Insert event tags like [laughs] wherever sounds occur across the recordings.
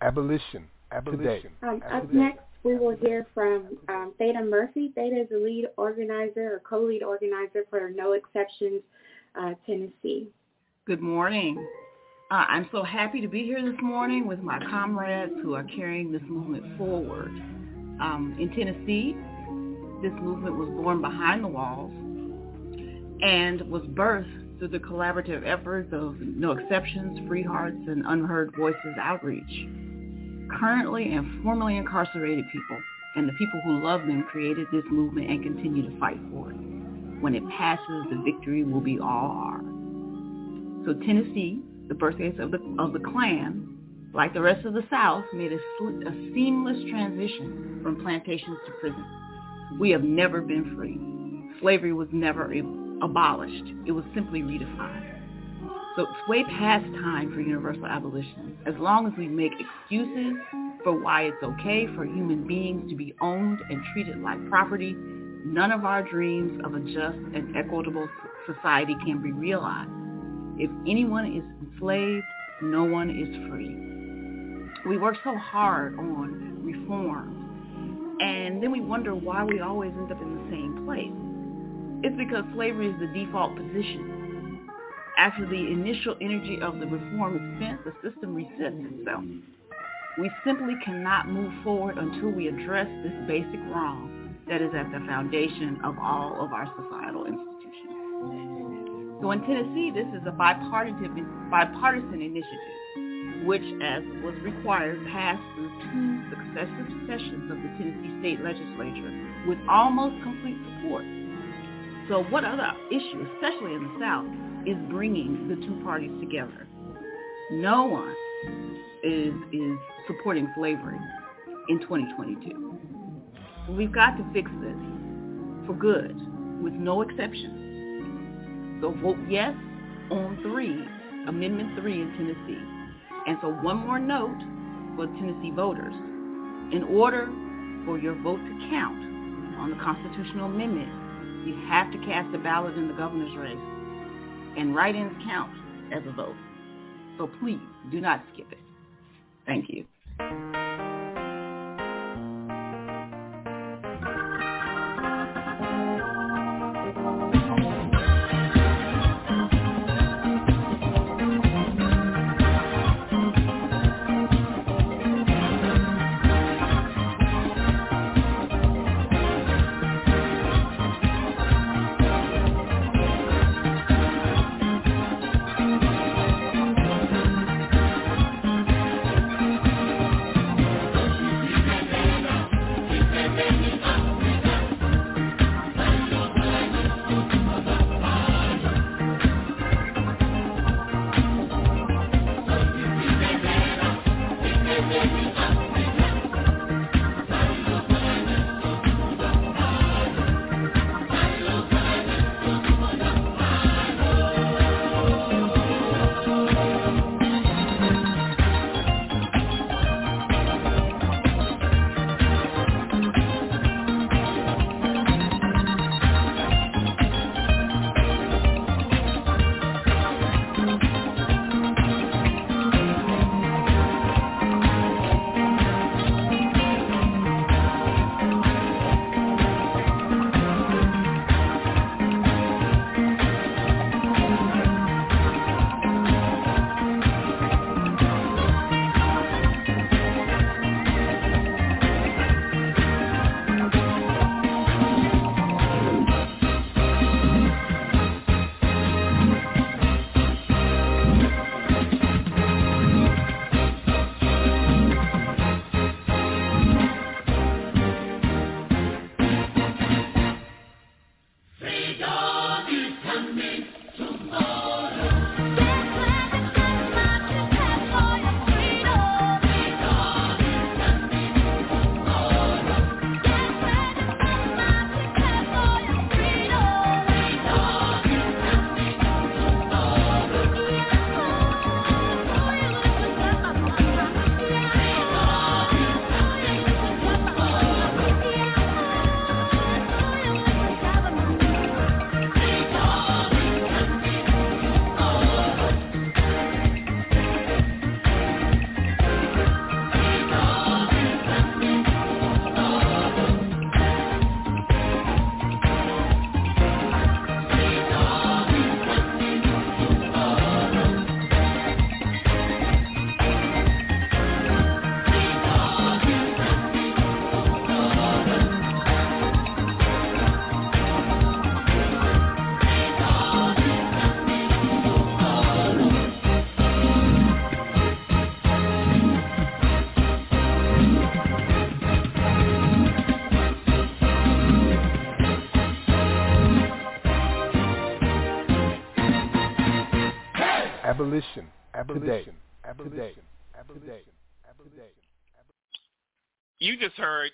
abolition, abolition. Um, up next, we will hear from um, Theda Murphy. Theda is the lead organizer or co-lead organizer for No Exceptions uh, Tennessee. Good morning. Uh, I'm so happy to be here this morning with my comrades who are carrying this movement forward. Um, in Tennessee, this movement was born behind the walls and was birthed through the collaborative efforts of No Exceptions, Free Hearts, and Unheard Voices Outreach. Currently and formerly incarcerated people and the people who love them created this movement and continue to fight for it. When it passes, the victory will be all ours. So Tennessee, the birthplace of the, of the Klan, like the rest of the South, made a, a seamless transition from plantations to prison. We have never been free. Slavery was never abolished. It was simply redefined. So it's way past time for universal abolition. As long as we make excuses for why it's okay for human beings to be owned and treated like property, none of our dreams of a just and equitable society can be realized. If anyone is enslaved, no one is free. We work so hard on reform, and then we wonder why we always end up in the same place. It's because slavery is the default position. After the initial energy of the reform is spent, the system resets itself. We simply cannot move forward until we address this basic wrong that is at the foundation of all of our societal institutions. So in Tennessee, this is a bipartisan, bipartisan initiative, which, as was required, passed through two successive sessions of the Tennessee State Legislature with almost complete support so what other issue, especially in the South, is bringing the two parties together? No one is, is supporting slavery in 2022. We've got to fix this for good with no exceptions. So vote yes on 3, Amendment 3 in Tennessee. And so one more note for Tennessee voters. In order for your vote to count on the constitutional amendment, you have to cast a ballot in the governor's race. And write-ins count as a vote. So please do not skip it. Thank you. You just heard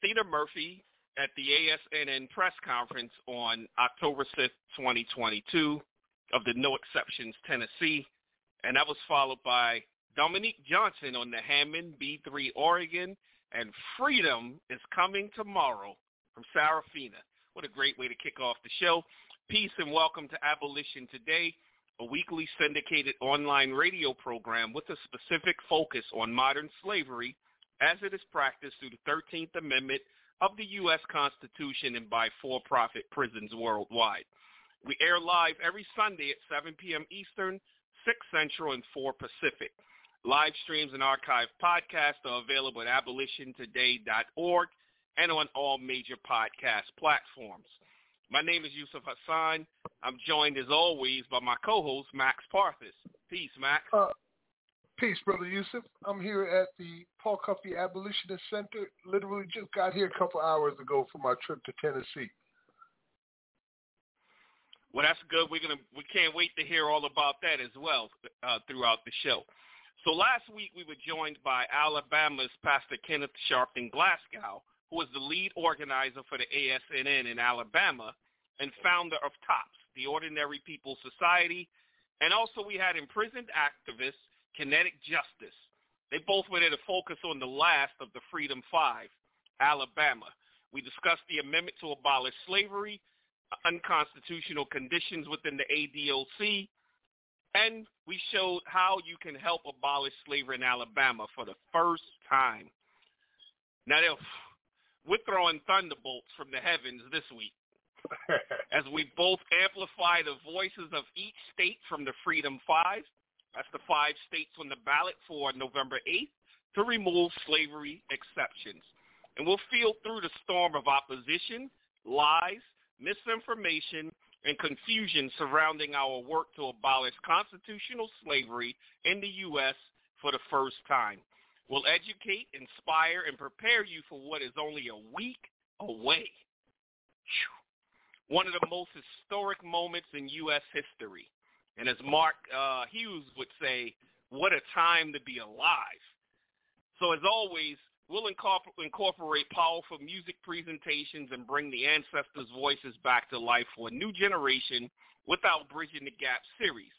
Theda Murphy at the ASNN press conference on October 6, 2022 of the No Exceptions Tennessee, and that was followed by Dominique Johnson on the Hammond B3 organ, and Freedom is coming tomorrow from Sarafina. What a great way to kick off the show. Peace and welcome to Abolition Today, a weekly syndicated online radio program with a specific focus on modern slavery as it is practiced through the 13th Amendment of the U.S. Constitution and by for-profit prisons worldwide. We air live every Sunday at 7 p.m. Eastern, 6 Central, and 4 Pacific. Live streams and archived podcasts are available at abolitiontoday.org and on all major podcast platforms. My name is Yusuf Hassan. I'm joined as always by my co-host Max Parthas. Peace, Max. Uh, peace, brother Yusuf. I'm here at the Paul Cuffe Abolitionist Center. Literally just got here a couple hours ago for my trip to Tennessee. Well, that's good. We're gonna we can't wait to hear all about that as well uh, throughout the show. So last week we were joined by Alabama's Pastor Kenneth Sharpton Glasgow, who was the lead organizer for the ASNN in Alabama and founder of TOPS, the Ordinary People Society. And also we had imprisoned activist Kinetic Justice. They both were there to focus on the last of the Freedom Five, Alabama. We discussed the amendment to abolish slavery, unconstitutional conditions within the ADOC, and we showed how you can help abolish slavery in Alabama for the first time. Now, we're throwing thunderbolts from the heavens this week [laughs] as we both amplify the voices of each state from the Freedom Five. That's the five states on the ballot for November 8th to remove slavery exceptions. And we'll feel through the storm of opposition, lies, misinformation, and confusion surrounding our work to abolish constitutional slavery in the U.S. for the first time. We'll educate, inspire, and prepare you for what is only a week away. One of the most historic moments in U.S. history. And as Mark uh, Hughes would say, what a time to be alive. So as always, We'll incorporate powerful music presentations and bring the ancestors' voices back to life for a new generation without Bridging the Gap series.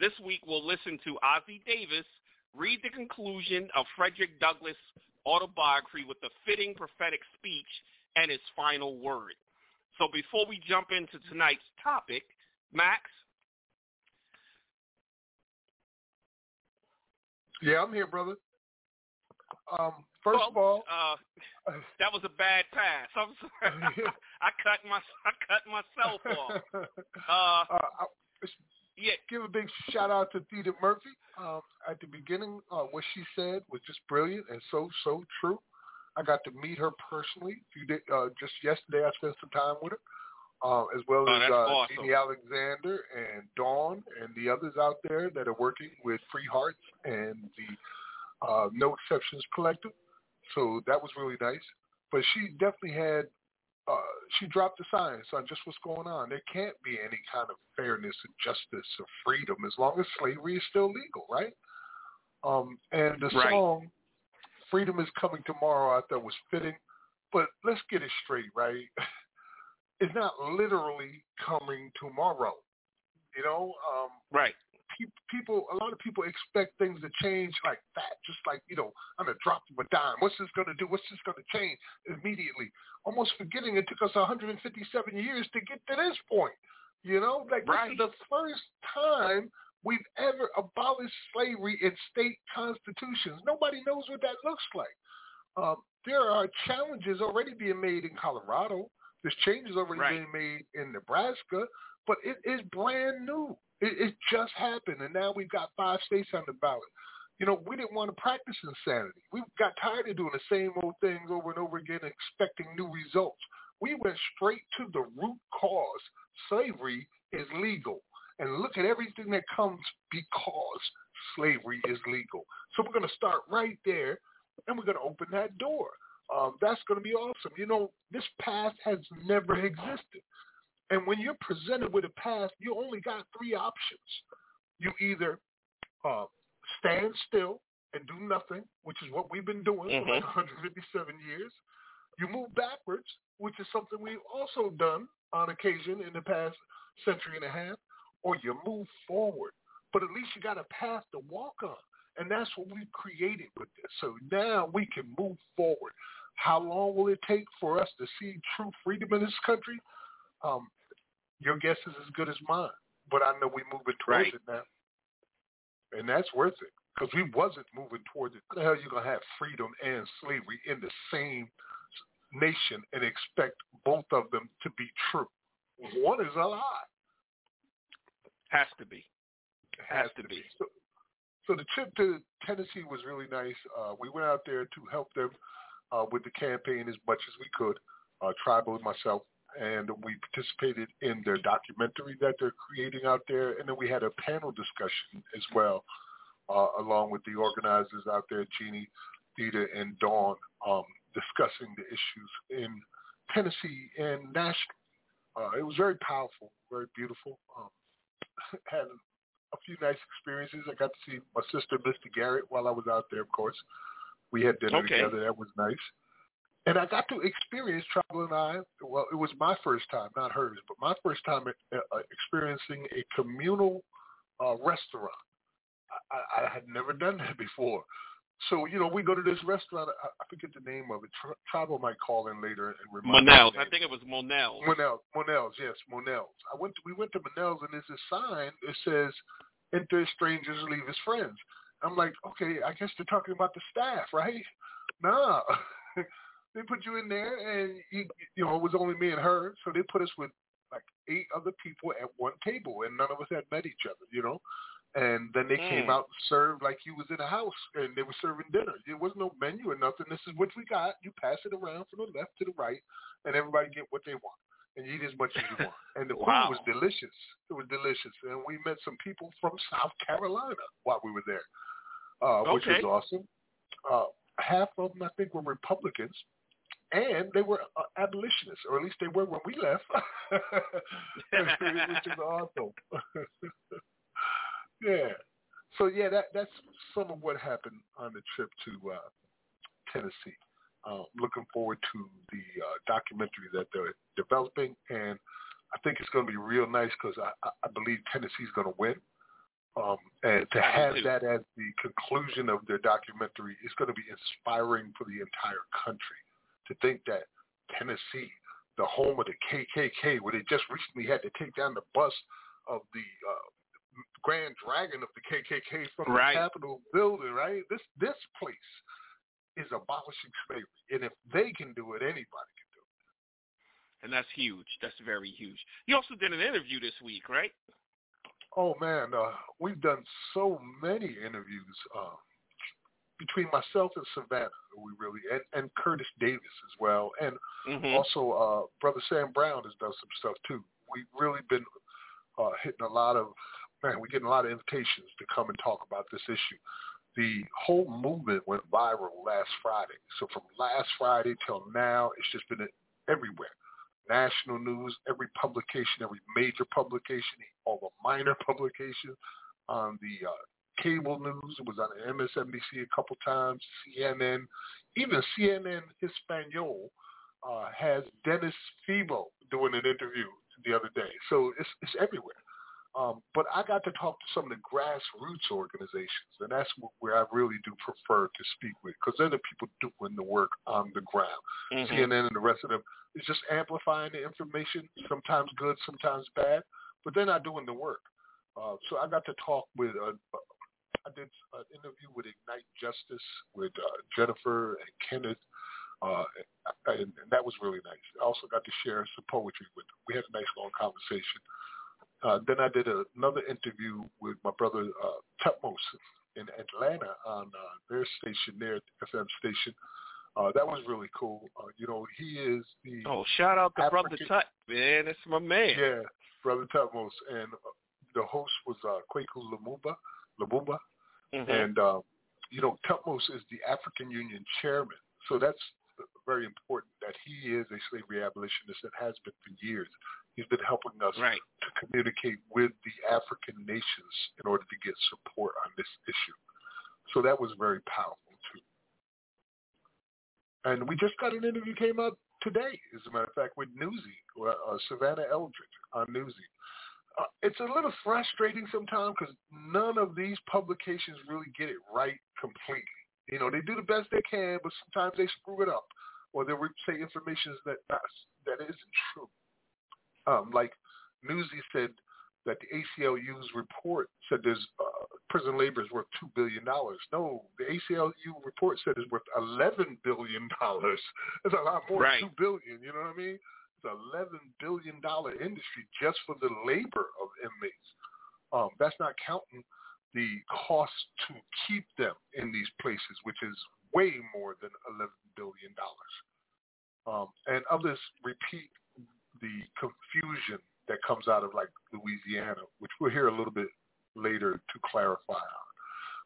This week we'll listen to Ossie Davis read the conclusion of Frederick Douglass' autobiography with a fitting prophetic speech and his final word. So before we jump into tonight's topic, Max? Yeah, I'm here, brother. Um, first well, of all, uh, [laughs] that was a bad pass. I'm sorry. [laughs] [laughs] I cut my I cut myself off. Uh, uh, yeah. Give a big shout out to Theda Murphy. Um, at the beginning, uh, what she said was just brilliant and so so true. I got to meet her personally. Few day, uh, just yesterday, I spent some time with her, uh, as well oh, as uh, awesome. Jeannie Alexander and Dawn and the others out there that are working with Free Hearts and the uh, No Exceptions Collective. So that was really nice. But she definitely had, uh, she dropped the science on just what's going on. There can't be any kind of fairness and justice or freedom as long as slavery is still legal, right? Um, and the right. song "Freedom Is Coming Tomorrow" I thought was fitting, but let's get it straight, right? [laughs] it's not literally coming tomorrow. You know, um, right? people, a lot of people expect things to change like that, just like, you know, on a drop of a dime. What's this going to do? What's this going to change immediately? Almost forgetting it took us 157 years to get to this point. You know, like right. this is the first time we've ever abolished slavery in state constitutions. Nobody knows what that looks like. Um, there are challenges already being made in Colorado. There's changes already right. being made in Nebraska, but it is brand new. It, it just happened, and now we've got five states on the ballot. You know, we didn't want to practice insanity. We got tired of doing the same old things over and over again, expecting new results. We went straight to the root cause. Slavery is legal. And look at everything that comes because slavery is legal. So we're going to start right there, and we're going to open that door. Um, that's going to be awesome. You know, this path has never existed. And when you're presented with a path, you only got three options. You either uh, stand still and do nothing, which is what we've been doing mm-hmm. for like 157 years. You move backwards, which is something we've also done on occasion in the past century and a half, or you move forward. But at least you got a path to walk on. And that's what we've created with this. So now we can move forward. How long will it take for us to see true freedom in this country? Um, your guess is as good as mine. But I know we're moving towards right. it now. And that's worth it. Because we wasn't moving towards it. How the hell are you going to have freedom and slavery in the same nation and expect both of them to be true? One is a lie. Has to be. Has, Has to, to be. be. So, so the trip to Tennessee was really nice. Uh, we went out there to help them uh, with the campaign as much as we could, uh, Tribal and myself, and we participated in their documentary that they're creating out there, and then we had a panel discussion as well, uh, along with the organizers out there, Jeannie, Theda, and Dawn, um, discussing the issues in Tennessee and Nashville. Uh, it was very powerful, very beautiful. Um, [laughs] had a few nice experiences. I got to see my sister, Mr. Garrett, while I was out there. Of course, we had dinner okay. together. That was nice. And I got to experience Tribal and I. Well, it was my first time, not hers, but my first time uh, experiencing a communal uh, restaurant. I, I had never done that [laughs] before. So, you know, we go to this restaurant. I, I forget the name of it. Tri- Tribal might call in later and remind Monell's. I think it was Monell's. Monell's. Monell's. Yes, Monell's. I went. To, we went to Monell's, and there's a sign that says, "Enter strangers, leave as friends." I'm like, okay, I guess they're talking about the staff, right? [laughs] Nah. [laughs] they put you in there, and you, you know, it was only me and her, so they put us with like eight other people at one table, and none of us had met each other, you know. And then they mm. came out and served like you was in a house, and they were serving dinner. There was no menu or nothing. This is what we got. You pass it around from the left to the right, and everybody get what they want and eat as much as you want. And the wow. [laughs] food was delicious. It was delicious, and we met some people from South Carolina while we were there, uh, okay. which was awesome. Uh, half of them, I think, were Republicans, and they were uh, abolitionists, or at least they were when we left, [laughs] which is [laughs] awesome. Yeah. So yeah, that that's some of what happened on the trip to uh, Tennessee. Uh, looking forward to the uh, documentary that they're developing, and I think it's going to be real nice because I, I believe Tennessee's going to win. Um, and to have that as the conclusion of their documentary is going to be inspiring for the entire country. To think that Tennessee, the home of the KKK, where they just recently had to take down the bust of the uh, Grand Dragon of the KKK from right. the Capitol building, right? This this place is abolishing slavery, and if they can do it, anybody can do it. And that's huge. That's very huge. You also did an interview this week, right? Oh man, uh, we've done so many interviews uh, between myself and Savannah. We really and, and Curtis Davis as well, and mm-hmm. also uh, Brother Sam Brown has done some stuff too. We've really been uh, hitting a lot of man. We're getting a lot of invitations to come and talk about this issue. The whole movement went viral last Friday. So from last Friday till now, it's just been everywhere national news, every publication, every major publication, all the minor [laughs] publications, on the uh, cable news. It was on MSNBC a couple times, CNN, even CNN Hispaniola uh, has Dennis Febo doing an interview the other day. So it's, it's everywhere. Um, but I got to talk to some of the grassroots organizations, and that's where I really do prefer to speak with, because they're the people doing the work on the ground. Mm-hmm. CNN and the rest of them is just amplifying the information, sometimes good, sometimes bad, but they're not doing the work. Uh, so I got to talk with, uh, I did an interview with Ignite Justice with uh, Jennifer and Kenneth, uh, and, and that was really nice. I also got to share some poetry with them. We had a nice long conversation. Uh, then I did a, another interview with my brother uh, Tutmos in Atlanta on uh, their station, their FM station. Uh, that was really cool. Uh, you know, he is the oh, shout out to African, brother Tut, man. That's my man. Yeah, brother Tutmos, and uh, the host was uh, Kwaku Lumumba, Lumumba, mm-hmm. and uh, you know, Tutmos is the African Union chairman. So that's very important that he is a slavery abolitionist and has been for years. He's been helping us right. to communicate with the African nations in order to get support on this issue. So that was very powerful too. And we just got an interview came out today, as a matter of fact, with Newsy, uh, Savannah Eldridge on Newsy. Uh, it's a little frustrating sometimes because none of these publications really get it right completely. You know, they do the best they can, but sometimes they screw it up, or they'll say information that not, that isn't true. Um, like Newsy said that the ACLU's report said there's uh, prison labor is worth two billion dollars. No, the ACLU report said it's worth eleven billion dollars. It's a lot more right. than two billion. You know what I mean? It's an eleven billion dollar industry just for the labor of inmates. Um, that's not counting the cost to keep them in these places, which is way more than eleven billion dollars. Um, and others repeat the confusion that comes out of like Louisiana, which we'll hear a little bit later to clarify on.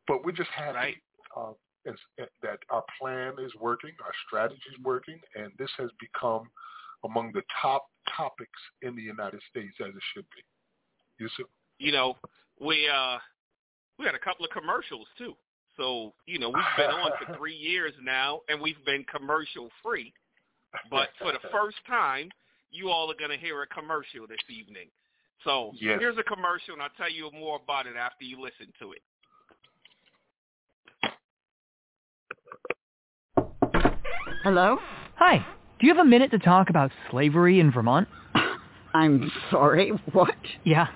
But we're just happy right. uh, that our plan is working, our strategy is working, and this has become among the top topics in the United States as it should be. Yusuf? You know, we uh we had a couple of commercials too. So, you know, we've been on for [laughs] three years now and we've been commercial free. But for the [laughs] first time, you all are going to hear a commercial this evening. So yes. here's a commercial, and I'll tell you more about it after you listen to it. Hello? Hi. Do you have a minute to talk about slavery in Vermont? [laughs] I'm sorry, what? Yeah.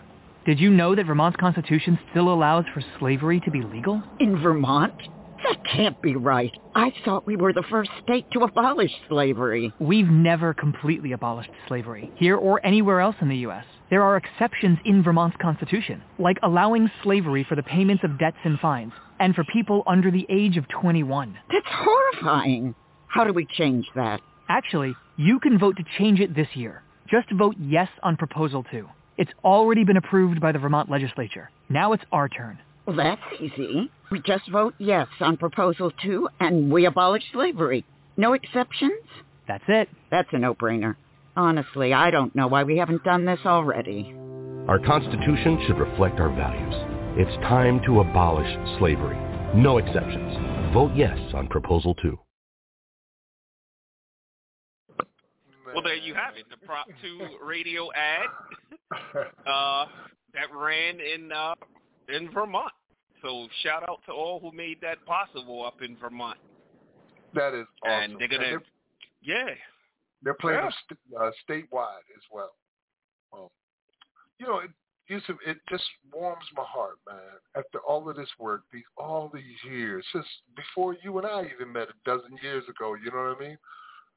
Did you know that Vermont's constitution still allows for slavery to be legal? In Vermont? That can't be right. I thought we were the first state to abolish slavery. We've never completely abolished slavery, here or anywhere else in the U.S. There are exceptions in Vermont's constitution, like allowing slavery for the payments of debts and fines, and for people under the age of 21. That's horrifying. How do we change that? Actually, you can vote to change it this year. Just vote yes on Proposal 2. It's already been approved by the Vermont legislature. Now it's our turn. Well, that's easy. We just vote yes on Proposal 2 and we abolish slavery. No exceptions? That's it. That's a no-brainer. Honestly, I don't know why we haven't done this already. Our Constitution should reflect our values. It's time to abolish slavery. No exceptions. Vote yes on Proposal 2. Well, there you have it. The Prop 2 radio ad [laughs] uh, that ran in uh, in Vermont. So shout out to all who made that possible up in Vermont. That is awesome. And they're gonna, and they're, yeah, they're playing yeah. st- uh, statewide as well. Um, you know, it, Yusuf, it just warms my heart, man. After all of this work, these all these years, since before you and I even met a dozen years ago, you know what I mean?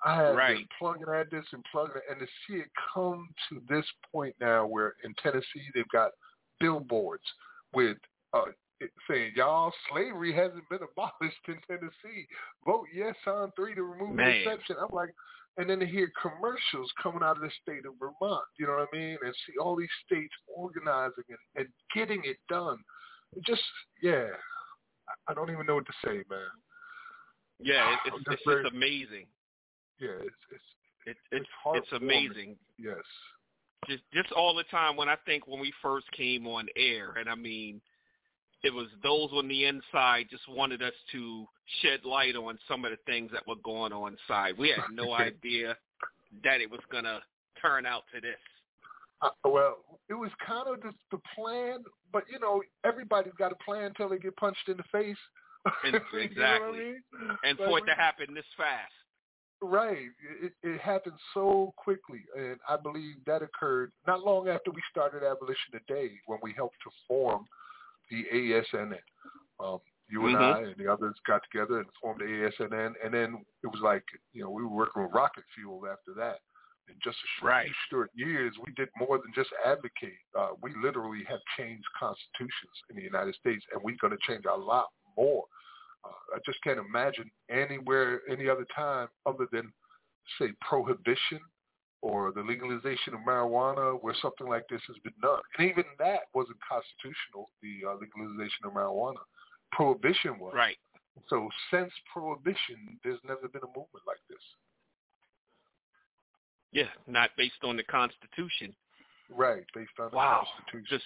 I have right. been plugging at this and plugging, and to see it come to this point now, where in Tennessee they've got billboards with uh, saying, "Y'all, slavery hasn't been abolished in Tennessee. Vote yes on three to remove Man. the exception." I'm like, and then to hear commercials coming out of the state of Vermont, you know what I mean, and see all these states organizing and, and getting it done. It just, yeah, I don't even know what to say, man. Yeah, [sighs] it's, it's, it's just amazing. Yeah, it's it's it's it's, it's, it's amazing. Yes. Just just all the time when I think when we first came on air, and I mean, it was those on the inside just wanted us to shed light on some of the things that were going on inside. We had no [laughs] idea that it was gonna turn out to this. Uh, well, it was kind of just the plan, but you know, everybody's got a plan until they get punched in the face. [laughs] And, exactly. you know I mean? And like for it to happen this fast. Right. It, it happened so quickly, and I believe that occurred not long after we started Abolition Today, when we helped to form the ASNN. Um, you and mm-hmm. I and the others got together and formed the ASNN, and then it was like, you know, we were working with Rocket Fuel after that. In just a short, right. short years, we did more than just advocate. Uh, we literally have changed constitutions in the United States, and we're going to change a lot more. Uh, I just can't imagine anywhere, any other time other than, say, prohibition or the legalization of marijuana where something like this has been done. And even that wasn't constitutional, the uh, legalization of marijuana. Prohibition was. Right. So since prohibition, there's never been a movement like this. Yeah, not based on the Constitution. Right, based on the wow. Constitution. Just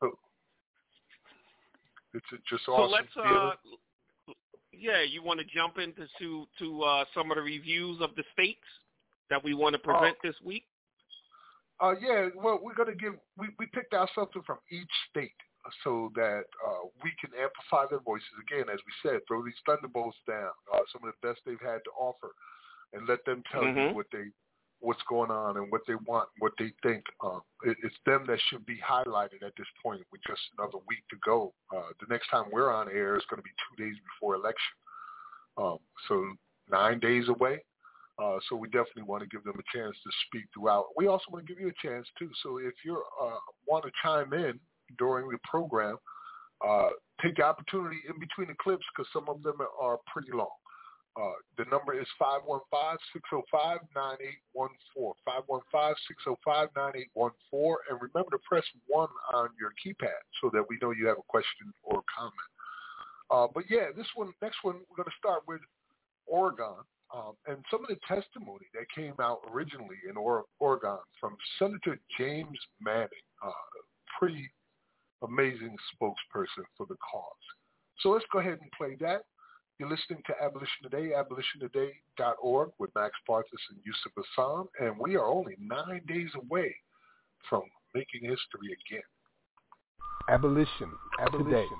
so, it's just awesome. so let's uh, yeah, you want to jump into to, to uh, some of the reviews of the states that we want to present uh, this week? Uh, yeah, well, we're going to give, we, we picked out something from each state so that uh, we can amplify their voices. Again, as we said, throw these thunderbolts down, uh, some of the best they've had to offer, and let them tell mm-hmm. you what they what's going on and what they want, what they think. Um, it, it's them that should be highlighted at this point with just another week to go. Uh, the next time we're on air is going to be two days before election. Um, so nine days away. Uh, so we definitely want to give them a chance to speak throughout. We also want to give you a chance too. So if you uh, want to chime in during the program, uh, take the opportunity in between the clips because some of them are pretty long. Uh, the number is 515-605-9814, 515-605-9814. And remember to press 1 on your keypad so that we know you have a question or comment. Uh, but yeah, this one, next one, we're going to start with Oregon. Um, and some of the testimony that came out originally in or- Oregon from Senator James Manning, uh, pretty amazing spokesperson for the cause. So let's go ahead and play that. You're listening to Abolition Today, abolitiontoday.org with Max Parthas and Yusuf Hassan, and we are only nine days away from making history again. Abolition, abolition.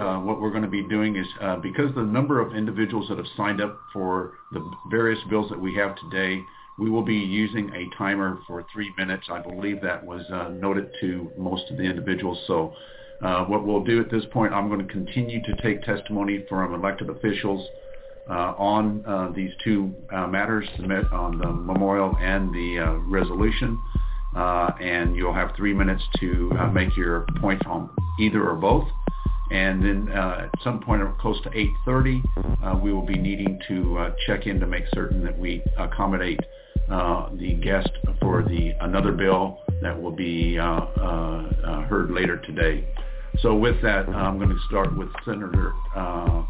Uh, what we're going to be doing is uh, because the number of individuals that have signed up for the various bills that we have today, we will be using a timer for three minutes. I believe that was uh, noted to most of the individuals. So uh, what we'll do at this point, I'm going to continue to take testimony from elected officials uh, on uh, these two matters, on the memorial and the resolution. and you'll have three minutes to make your point on either or both. And then uh, at some point close to 8.30, uh, we will be needing to uh, check in to make certain that we accommodate uh, the guest for the another bill that will be uh, uh, heard later today. So with that, uh, I'm going to start with Senator uh,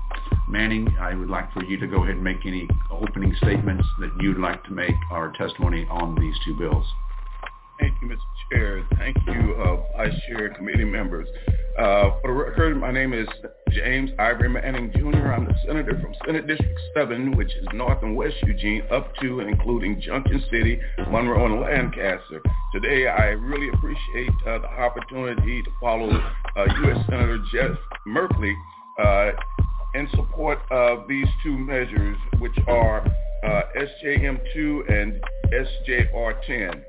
Manning. I would like for you to go ahead and make any opening statements that you'd like to make our testimony on these two bills. Thank you, Mr. Chair. Thank you, uh, Vice Chair, committee members. Uh, for the record, my name is James Ivory Manning Jr. I'm the senator from Senate District 7, which is north and west Eugene, up to and including Junction City, Monroe, and Lancaster. Today, I really appreciate uh, the opportunity to follow uh, U.S. Senator Jeff Merkley uh, in support of these two measures, which are uh, SJM2 and SJR10.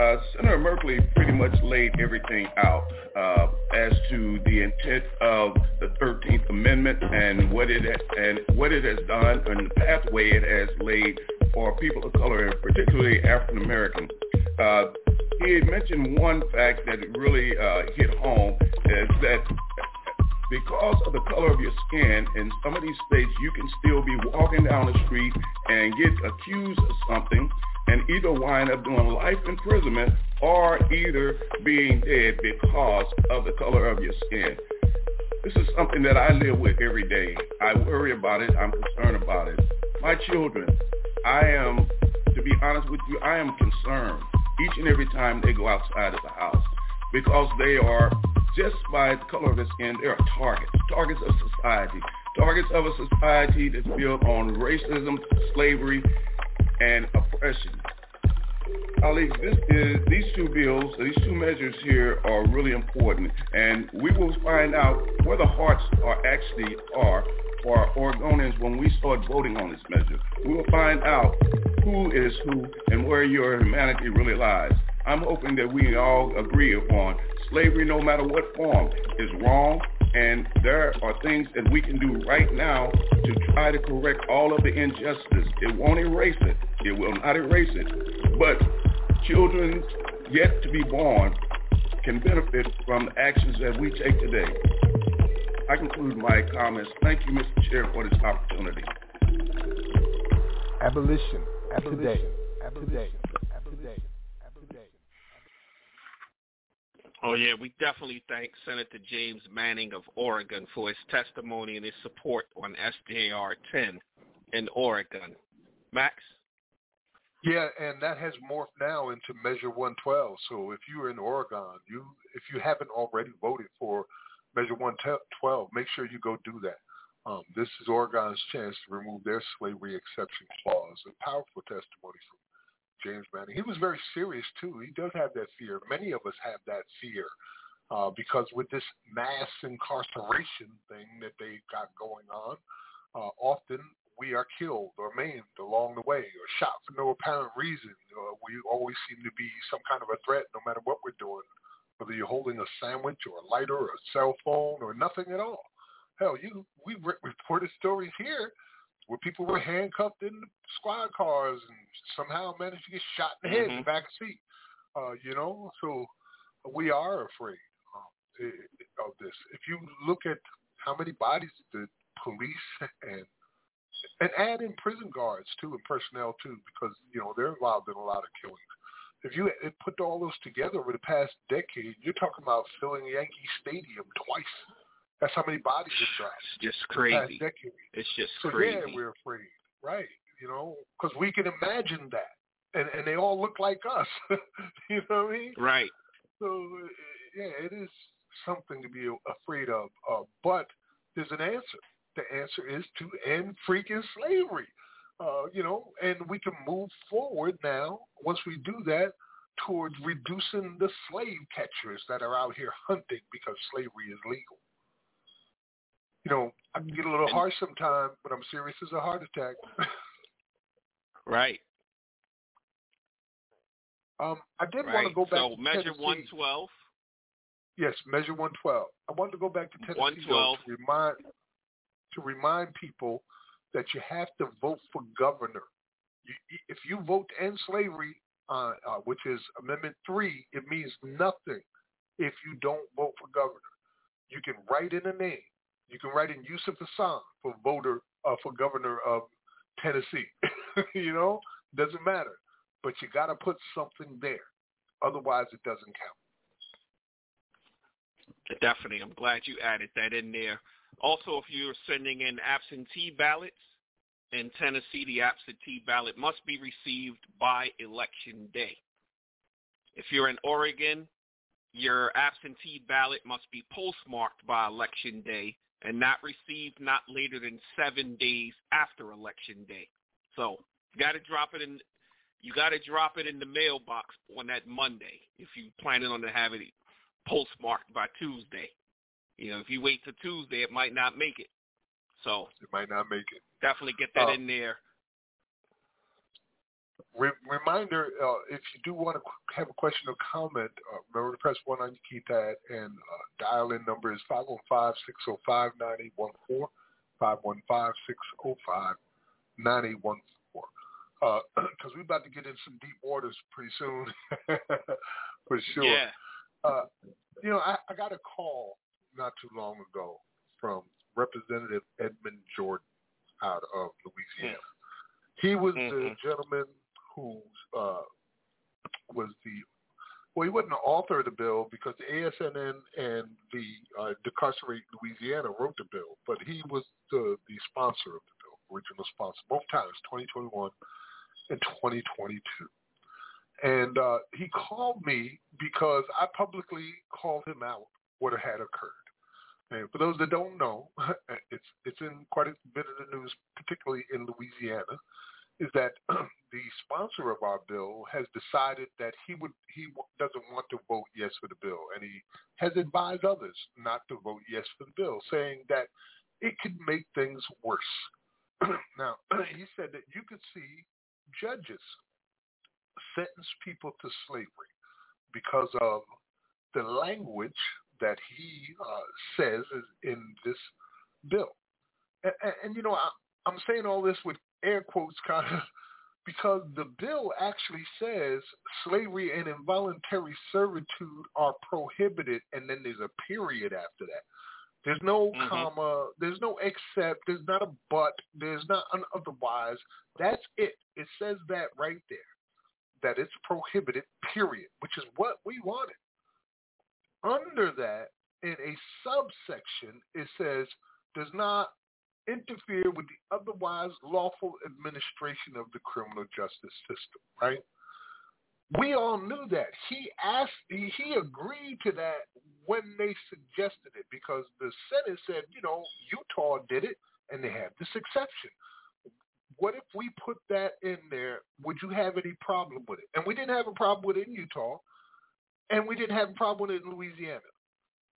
Uh, Senator Merkley pretty much laid everything out uh, as to the intent of the 13th Amendment and what it and what it has done and the pathway it has laid for people of color, and particularly African American. Uh, he had mentioned one fact that really uh, hit home is that because of the color of your skin, in some of these states, you can still be walking down the street and get accused of something and either wind up doing life imprisonment or either being dead because of the color of your skin. This is something that I live with every day. I worry about it. I'm concerned about it. My children, I am, to be honest with you, I am concerned each and every time they go outside of the house because they are, just by the color of their skin, they are targets, targets of society, targets of a society that's built on racism, slavery, and oppression. Colleagues, is, these two bills, these two measures here are really important, and we will find out where the hearts are actually are for Oregonians when we start voting on this measure. We will find out who is who and where your humanity really lies. I'm hoping that we all agree upon slavery, no matter what form, is wrong, and there are things that we can do right now to try to correct all of the injustice. It won't erase it. It will not erase it. But children yet to be born can benefit from the actions that we take today. I conclude my comments. Thank you, Mr. Chair, for this opportunity. Abolition. Abolition. Abolition. Oh yeah, we definitely thank Senator James Manning of Oregon for his testimony and his support on SJR 10 in Oregon. Max? Yeah, and that has morphed now into Measure 112. So if you're in Oregon, you if you haven't already voted for Measure 112, make sure you go do that. Um, this is Oregon's chance to remove their slavery exception clause. A powerful testimony from James Manning. He was very serious too. He does have that fear. Many of us have that fear uh, because with this mass incarceration thing that they got going on, uh, often we are killed or maimed along the way or shot for no apparent reason. Uh, we always seem to be some kind of a threat no matter what we're doing, whether you're holding a sandwich or a lighter or a cell phone or nothing at all. Hell, you we re- reported stories here where people were handcuffed in squad cars and somehow managed to get shot in the head mm-hmm. in the back seat. Uh, you know, so we are afraid um, of this. If you look at how many bodies the police [laughs] and and add in prison guards too and personnel too because you know they're involved in a lot of killings. If you put all those together over the past decade, you're talking about filling Yankee Stadium twice. That's how many bodies have dropped. It's just crazy. It's just so crazy. yeah, we're afraid, right? You know, because we can imagine that, and and they all look like us. [laughs] you know what I mean? Right. So yeah, it is something to be afraid of. Uh, but there's an answer. The answer is to end freaking slavery. Uh, you know, and we can move forward now once we do that towards reducing the slave catchers that are out here hunting because slavery is legal. You know, I can get a little harsh sometimes, but I'm serious as a heart attack. right. Um, I did right. want to go back so to measure Tennessee. 112. Yes, measure 112. I wanted to go back to Tennessee 112. to remind to remind people that you have to vote for governor. You, if you vote to end slavery, uh, uh, which is Amendment 3, it means nothing if you don't vote for governor. You can write in a name. You can write in Yusuf Hassan for voter uh, for governor of Tennessee. [laughs] you know, doesn't matter. But you got to put something there. Otherwise, it doesn't count. Definitely. I'm glad you added that in there. Also, if you're sending in absentee ballots in Tennessee, the absentee ballot must be received by election day. If you're in Oregon, your absentee ballot must be postmarked by election day and not received not later than seven days after election day. So you got to drop it in. You got to drop it in the mailbox on that Monday if you planning on to have it postmarked by Tuesday. You know, if you wait till Tuesday, it might not make it. So it might not make it. Definitely get that uh, in there. Re- reminder: uh, if you do want to have a question or comment, uh, remember to press one on your keypad and uh, dial in number is 515-605-9814, 515-605-9814. Because we're about to get in some deep waters pretty soon, [laughs] for sure. Yeah. Uh, you know, I, I got a call not too long ago from Representative Edmond Jordan out of Louisiana. Mm-hmm. He was mm-hmm. the gentleman who uh, was the well, he wasn't the author of the bill because the ASNN and the uh, Decarcerate Louisiana wrote the bill, but he was the the sponsor of the bill, original sponsor, both times, 2021 and 2022. And uh, he called me because I publicly called him out what had occurred. And for those that don't know, [laughs] it's it's in quite a bit of the news, particularly in Louisiana, is that [clears throat] the sponsor of our bill has decided that he would he doesn't want to vote yes for the bill, and he has advised others not to vote yes for the bill, saying that it could make things worse. [clears throat] now, [clears throat] he said that you could see judges sentence people to slavery because of the language that he uh, says is in this bill. And, and, and you know, I, I'm saying all this with air quotes kind of [laughs] because the bill actually says slavery and involuntary servitude are prohibited, and then there's a period after that. There's no mm-hmm. comma. There's no except. There's not a but. There's not an otherwise. That's it. It says that right there. That it's prohibited, period, which is what we wanted. Under that, in a subsection, it says does not interfere with the otherwise lawful administration of the criminal justice system, right? We all knew that. He asked, he, he agreed to that when they suggested it because the Senate said, you know, Utah did it and they have this exception. What if we put that in there? Would you have any problem with it? And we didn't have a problem with it in Utah, and we didn't have a problem with it in Louisiana.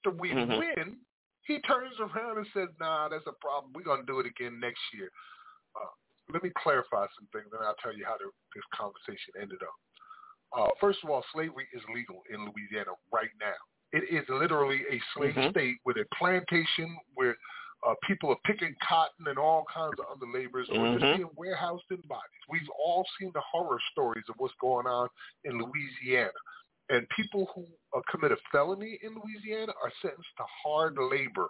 So we Mhm. win. He turns around and says, "Nah, that's a problem. We're gonna do it again next year." Uh, let me clarify some things, and I'll tell you how the, this conversation ended up. Uh, first of all, slavery is legal in Louisiana right now. It is literally a slave Mhm. state with a plantation where uh, people are picking cotton and all kinds of other labors, or just Mhm. being warehoused in bodies. We've all seen the horror stories of what's going on in Louisiana. And people who uh, commit a felony in Louisiana are sentenced to hard labor.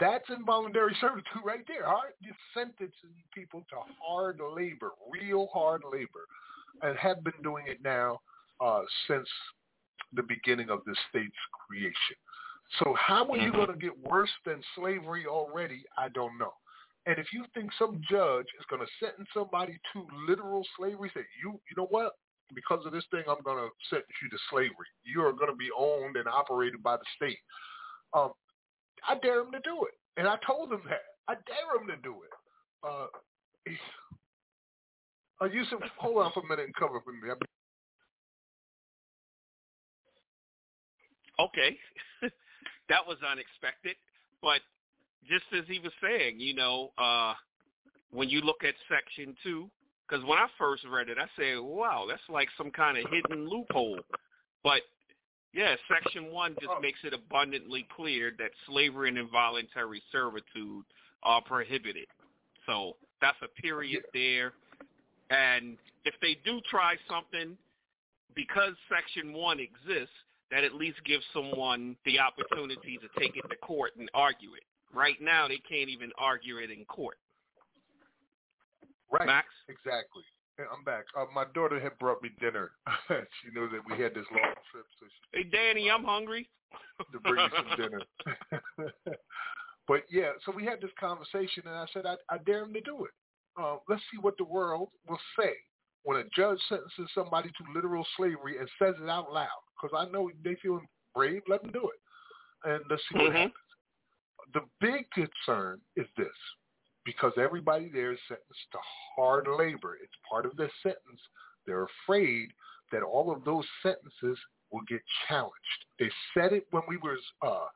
That's involuntary servitude right there. Hard, you're sentencing people to hard labor, real hard labor, and have been doing it now uh, since the beginning of the state's creation. So how are you Mhm. going to get worse than slavery already? I don't know. And if you think some judge is going to sentence somebody to literal slavery, say you you know what? Because of this thing, I'm going to sentence you to slavery. You are going to be owned and operated by the state. Um, I dare him to do it, and I told him that. I dare him to do it. Uh, uh, Yusuf, hold on for a minute and cover for me. Okay. [laughs] that was unexpected. But just as he was saying, you know, uh, when you look at Section 2, because when I first read it, I said, wow, that's like some kind of hidden loophole. But, yeah, Section 1 just Oh. makes it abundantly clear that slavery and involuntary servitude are prohibited. So that's a period there. And if they do try something, because Section 1 exists, that at least gives someone the opportunity to take it to court and argue it. Right now, they can't even argue it in court. Right. Max? Exactly. I'm back. Uh, my daughter had brought me dinner. [laughs] she knew that we had this long trip, so she Hey, Danny, I'm hungry. [laughs] to bring me some [laughs] dinner. but yeah, so we had this conversation, and I said I, I dare him to do it. Uh, let's see what the world will say when a judge sentences somebody to literal slavery and says it out loud. Because I know they feel brave. Let them do it, and let's see what Mhm. happens. The big concern is this. Because everybody there is sentenced to hard labor. It's part of their sentence. They're afraid that all of those sentences will get challenged. They said it when we were uh,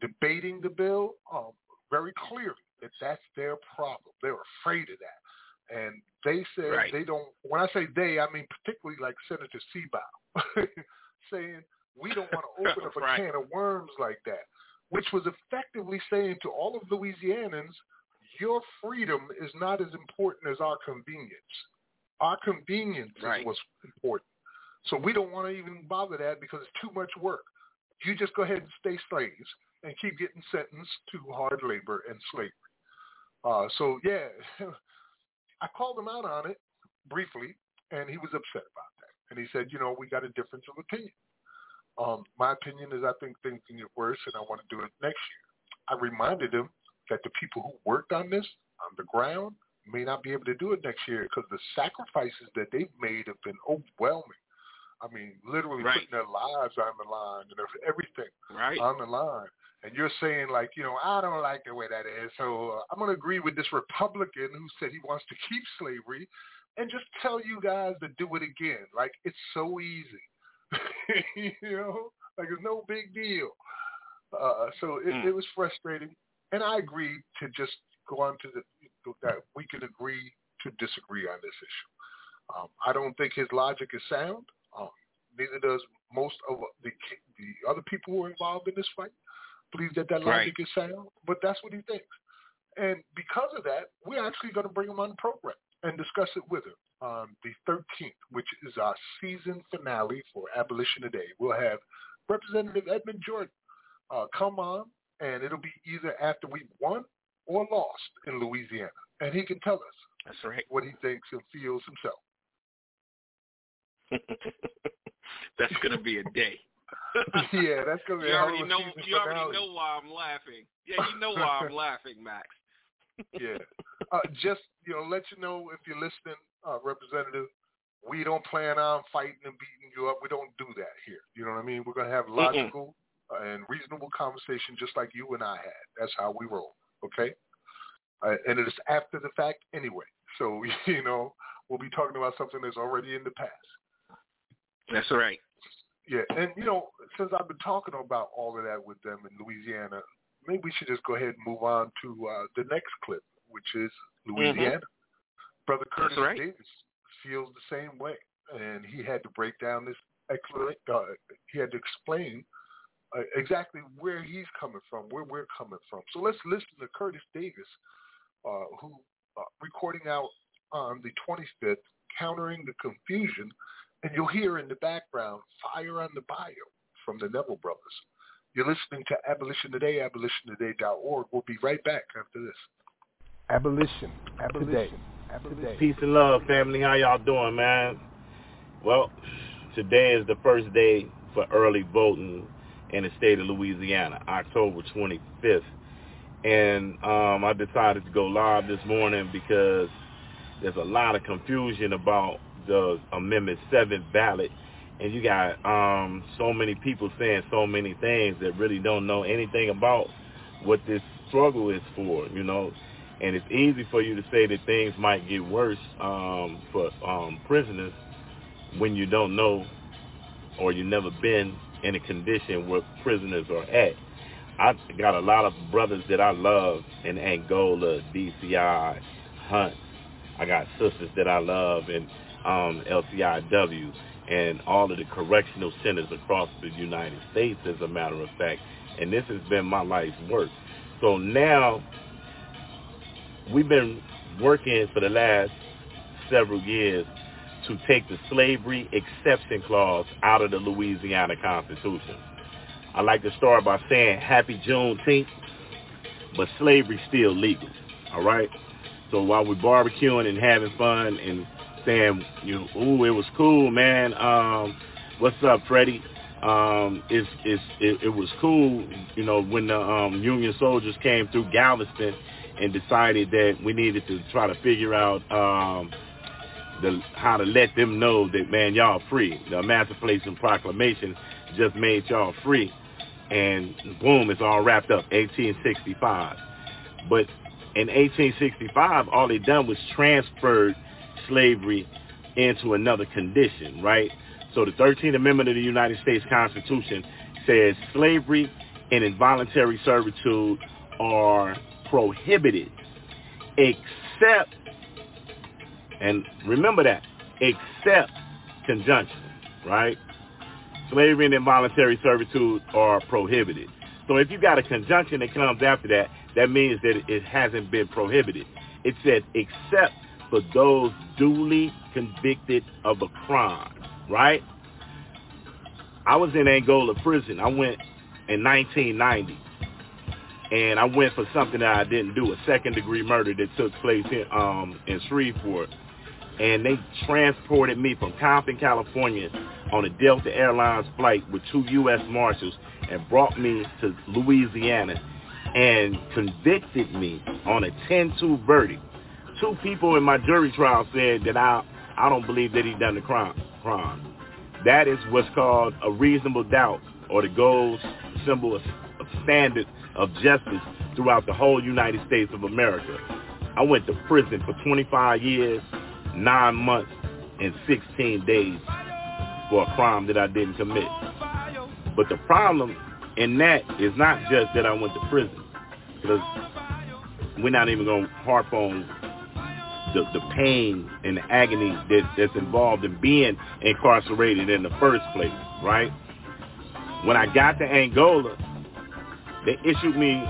debating the bill um, very clearly that that's their problem. They're afraid of that. And they said Right. they don't, when I say they, I mean particularly like Senator Seabow, [laughs] saying we don't want to [laughs] open up a Right. can of worms like that, which was effectively saying to all of Louisianans, your freedom is not as important as our convenience. Our convenience Right. is what's important. So we don't want to even bother that because it's too much work. You just go ahead and stay slaves and keep getting sentenced to hard labor and slavery. Uh, so yeah, [laughs] I called him out on it briefly, and he was upset about that. And he said, you know, we got a difference of opinion. Um, my opinion is I think things can get worse, and I want to do it next year. I reminded him that the people who worked on this on the ground may not be able to do it next year because the sacrifices that they've made have been overwhelming. I mean, literally Right. putting their lives on the line and everything Right. on the line. And you're saying like, you know, I don't like the way that is, so uh, I'm going to agree with this Republican who said he wants to keep slavery, and just tell you guys to do it again. Like it's so easy, [laughs] you know, like it's no big deal. Uh, so it, Mm. it was frustrating, and I agreed to just go on to the that we can agree to disagree on this issue. Um, I don't think his logic is sound. Um, neither does most of the the other people who are involved in this fight believe that that Right. logic is sound, but that's what he thinks. And because of that, we're actually going to bring him on the program and discuss it with him on the 13th, which is our season finale for Abolition Today. We'll have Representative Edmond Jordan uh, come on, and it'll be either after we've won or lost in Louisiana, and he can tell us That's right. what he thinks and feels himself. [laughs] That's going to be a day. [laughs] yeah, that's going to be You a already know. You already know why I'm laughing. Yeah, you know why I'm [laughs] laughing, Max. yeah. Uh, just you know, let you know if you're listening, uh, Representative. We don't plan on fighting and beating you up. We don't do that here. You know what I mean? We're gonna have logical uh, and reasonable conversation, just like you and I had. That's how we roll. Okay. Uh, and it is after the fact anyway. So [laughs] you know, we'll be talking about something that's already in the past. That's right. Yeah, and you know, since I've been talking about all of that with them in Louisiana, maybe we should just go ahead and move on to uh, the next clip, which is Louisiana. Mm-hmm. Brother Curtis right. Davis feels the same way, and he had to break down this. Uh, he had to explain uh, exactly where he's coming from, where we're coming from. So let's listen to Curtis Davis, uh, who uh, recording out on the 25th, countering the confusion and you'll hear in the background Fire on the Bayou from the Neville Brothers. You're listening to Abolition Today, abolitiontoday.org. We'll be right back after this. Abolition, abolition, abolition. Peace and love, family. How y'all doing, man? Well, today is the first day for early voting in the state of Louisiana, October 25th. And um, I decided to go live this morning because there's a lot of confusion about the Amendment 7 ballot. And you got um, so many people saying so many things that really don't know anything about what this struggle is for, you know. And it's easy for you to say that things might get worse um, for um, prisoners when you don't know or you've never been in a condition where prisoners are at. I got a lot of brothers that I love in Angola, DCI, Hunt. I got sisters that I love in um, LCIW and all of the correctional centers across the United States, as a matter of fact. And this has been my life's work. So now we've been working for the last several years to take the slavery exception clause out of the Louisiana Constitution. I like to start by saying happy Juneteenth, but slavery's still legal, all right? So while we're barbecuing and having fun and saying, you know, ooh, it was cool, man. Um, what's up, Freddie? Um, it's, it's, it, it was cool, you know, when the um, Union soldiers came through Galveston and decided that we needed to try to figure out um, the, how to let them know that, man, y'all free. The Emancipation Proclamation just made y'all free. And boom, it's all wrapped up, 1865. But in 1865, all they done was transferred slavery into another condition, right? So the 13th Amendment of the United States Constitution says slavery and involuntary servitude are prohibited except, and remember that, except conjunction, right? Slavery and involuntary servitude are prohibited. So if you got a conjunction that comes after that, that means that it hasn't been prohibited. It said except for those duly convicted of a crime, right? I was in Angola prison. I went in 1990. And I went for something that I didn't do, a second degree murder that took place in, um, in Shreveport. And they transported me from Compton, California on a Delta Airlines flight with two U.S. Marshals and brought me to Louisiana and convicted me on a 10-2 verdict two people in my jury trial said that I I don't believe that he done the crime. Crime. That is what's called a reasonable doubt, or the gold symbol of, standard of justice throughout the whole United States of America. I went to prison for 25 years, nine months, and 16 days for a crime that I didn't commit. But the problem in that is not just that I went to prison, because we're not even going to harp on the, the pain and the agony that, that's involved in being incarcerated in the first place, right? When I got to Angola, they issued me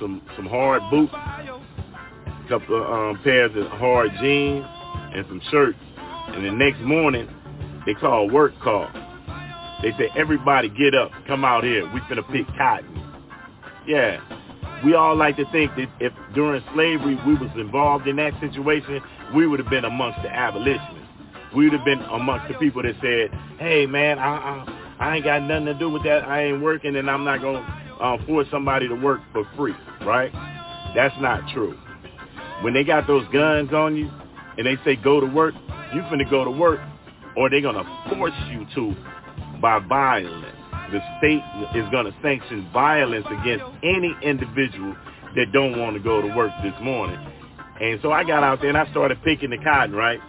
some some hard boots, a couple of um, pairs of hard jeans, and some shirts. And the next morning, they called work call. They said, everybody get up, come out here. We finna pick cotton. Yeah, we all like to think that if during slavery we was involved in that situation, we would have been amongst the abolitionists. We would have been amongst the people that said, hey, man, I, I, I ain't got nothing to do with that. I ain't working and I'm not going to uh, force somebody to work for free, right? That's not true. when they got those guns on you and they say go to work, you finna go to work or they're to force you to by violence. The state is to sanction violence against any individual that don't want to go to work this morning. And so I got out there and I started picking the cotton, right?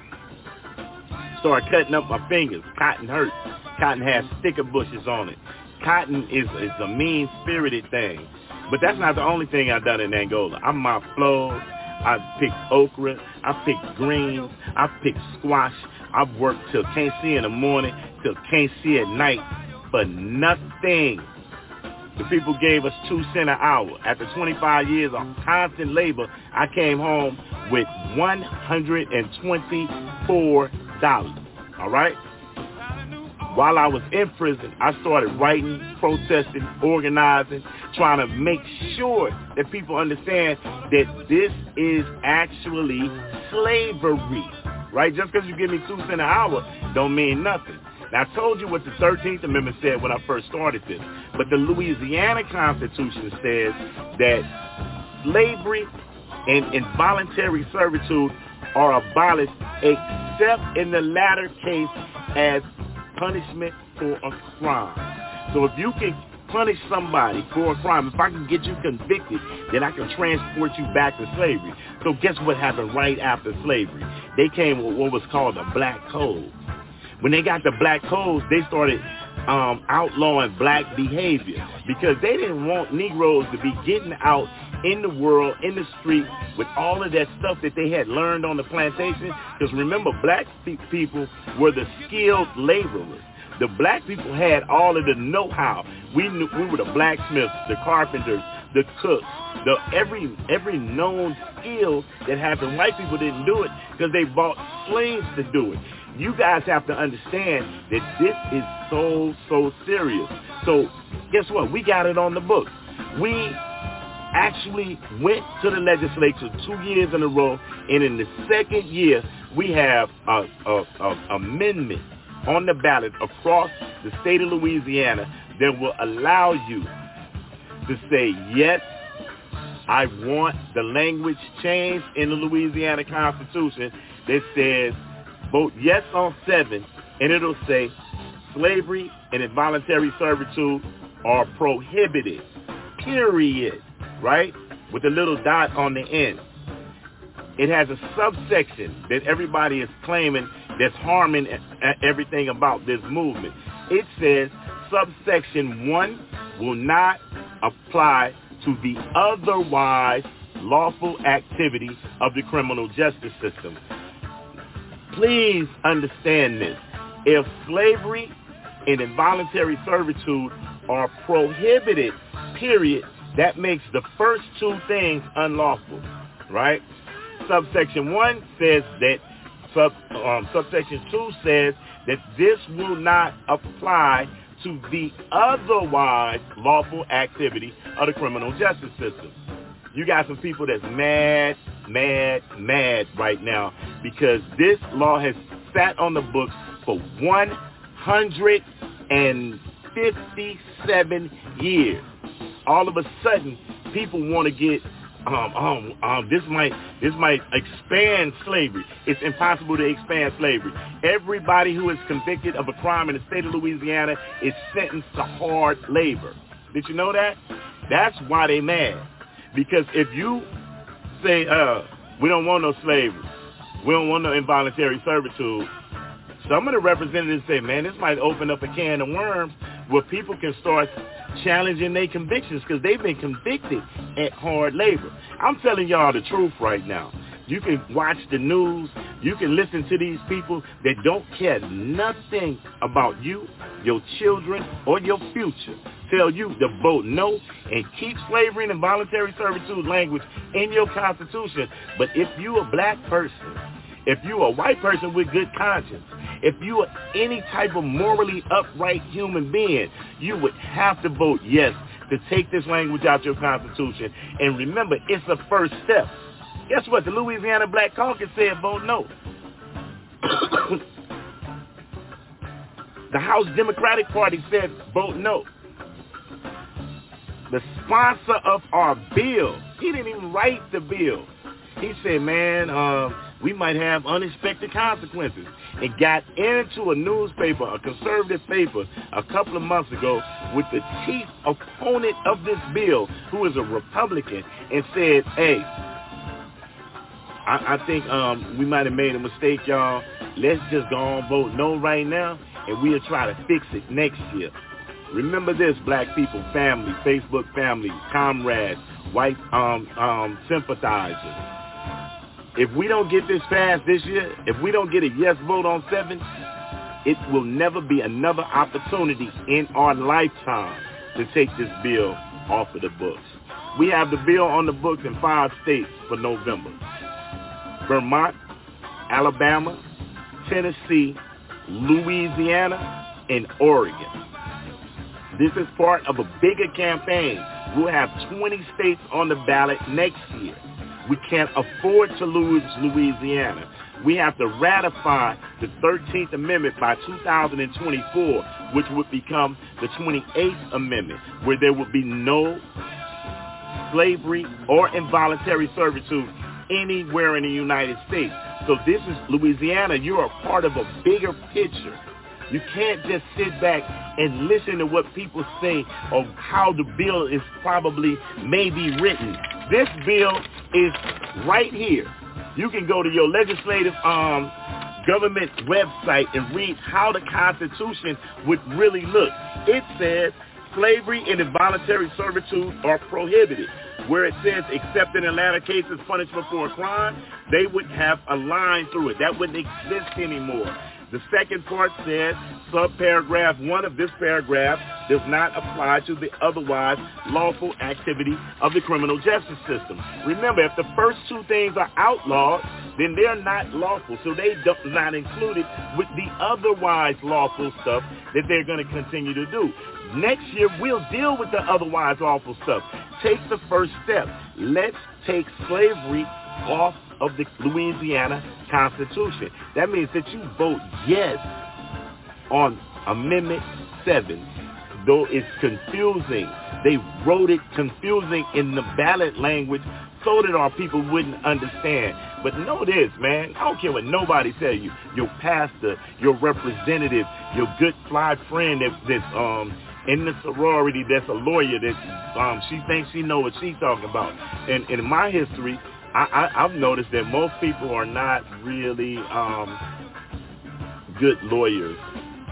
Started cutting up my fingers. Cotton hurts. Cotton has sticker bushes on it. Cotton is, is a mean-spirited thing. But that's not the only thing I've done in Angola. I'm my flows. I picked okra. I picked greens. I picked squash. I've worked till can't see in the morning, till can't see at night for nothing. The people gave us two cent an hour. After 25 years of constant labor, I came home with $124. All right? While I was in prison, I started writing, protesting, organizing, trying to make sure that people understand that this is actually slavery, right? Just because you give me two cents an hour don't mean nothing. Now, I told you what the 13th Amendment said when I first started this, but the Louisiana Constitution says that slavery and involuntary servitude are abolished except in the latter case as punishment for a crime. So if you can punish somebody for a crime, if I can get you convicted, then I can transport you back to slavery. So guess what happened right after slavery? They came with what was called the Black Code. When they got the Black Codes, they started um, outlawing black behavior because they didn't want Negroes to be getting out in the world, in the street, with all of that stuff that they had learned on the plantation. Because remember, black people were the skilled laborers. The black people had all of the know-how. We knew we were the blacksmiths, the carpenters, the cooks, the every every known skill that happened. White people didn't do it because they bought slaves to do it. You guys have to understand that this is so so serious. So guess what? We got it on the books. We actually went to the legislature two years in a row, and in the second year, we have a, a, a amendment on the ballot across the state of Louisiana that will allow you to say, yes, I want the language changed in the Louisiana Constitution that says vote yes on seven, and it'll say slavery and involuntary servitude are prohibited, period right? With a little dot on the end. It has a subsection that everybody is claiming that's harming everything about this movement. It says subsection 1 will not apply to the otherwise lawful activity of the criminal justice system. Please understand this. If slavery and involuntary servitude are prohibited, period, that makes the first two things unlawful, right? Subsection 1 says that, sub, um, subsection 2 says that this will not apply to the otherwise lawful activity of the criminal justice system. You got some people that's mad, mad, mad right now because this law has sat on the books for 157 years all of a sudden people want to get um, um, um, this might this might expand slavery. It's impossible to expand slavery. Everybody who is convicted of a crime in the state of Louisiana is sentenced to hard labor. Did you know that? That's why they mad. Because if you say, uh, we don't want no slavery, we don't want no involuntary servitude, some of the representatives say, man, this might open up a can of worms where people can start challenging their convictions because they've been convicted at hard labor. I'm telling y'all the truth right now. You can watch the news. You can listen to these people that don't care nothing about you, your children, or your future. Tell you to vote no and keep slavery and voluntary servitude language in your constitution. But if you a black person, if you a white person with good conscience, if you are any type of morally upright human being, you would have to vote yes to take this language out your constitution. And remember, it's the first step. Guess what? The Louisiana Black Caucus said vote no. [coughs] the House Democratic Party said vote no. The sponsor of our bill, he didn't even write the bill. He said, man, uh, we might have unexpected consequences. And got into a newspaper, a conservative paper, a couple of months ago with the chief opponent of this bill, who is a Republican, and said, hey, I, I think um, we might have made a mistake, y'all. Let's just go on vote no right now, and we'll try to fix it next year. Remember this, black people, family, Facebook family, comrades, white um, um, sympathizers. If we don't get this passed this year, if we don't get a yes vote on seven, it will never be another opportunity in our lifetime to take this bill off of the books. We have the bill on the books in five states for November. Vermont, Alabama, Tennessee, Louisiana, and Oregon. This is part of a bigger campaign. We'll have 20 states on the ballot next year. We can't afford to lose Louisiana. We have to ratify the 13th Amendment by 2024, which would become the 28th Amendment, where there would be no slavery or involuntary servitude anywhere in the United States. So this is Louisiana. You're a part of a bigger picture. You can't just sit back and listen to what people say of how the bill is probably maybe written. This bill is right here. You can go to your legislative um, government website and read how the Constitution would really look. It says slavery and involuntary servitude are prohibited. Where it says except in latter cases punishment for a crime, they would have a line through it. That wouldn't exist anymore. The second part says subparagraph one of this paragraph does not apply to the otherwise lawful activity of the criminal justice system. Remember, if the first two things are outlawed, then they're not lawful. So they do not included with the otherwise lawful stuff that they're going to continue to do. Next year, we'll deal with the otherwise lawful stuff. Take the first step. Let's take slavery off of the Louisiana Constitution. That means that you vote yes on Amendment 7, though it's confusing. They wrote it confusing in the ballot language so that our people wouldn't understand. But know this, man. I don't care what nobody tell you. Your pastor, your representative, your good fly friend that, that's um in the sorority that's a lawyer that um she thinks she know what she's talking about. And in my history, I, I, I've noticed that most people are not really um, good lawyers.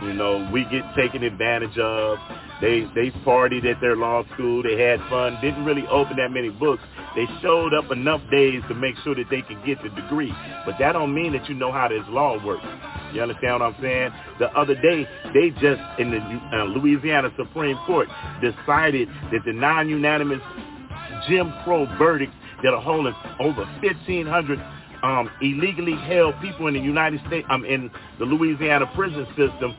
You know, we get taken advantage of. They they partied at their law school. They had fun. Didn't really open that many books. They showed up enough days to make sure that they could get the degree. But that don't mean that you know how this law works. You understand what I'm saying? The other day, they just in the uh, Louisiana Supreme Court decided that the non-unanimous Jim Crow verdict that are holding over 1,500 um, illegally held people in the United States, um, in the Louisiana prison system,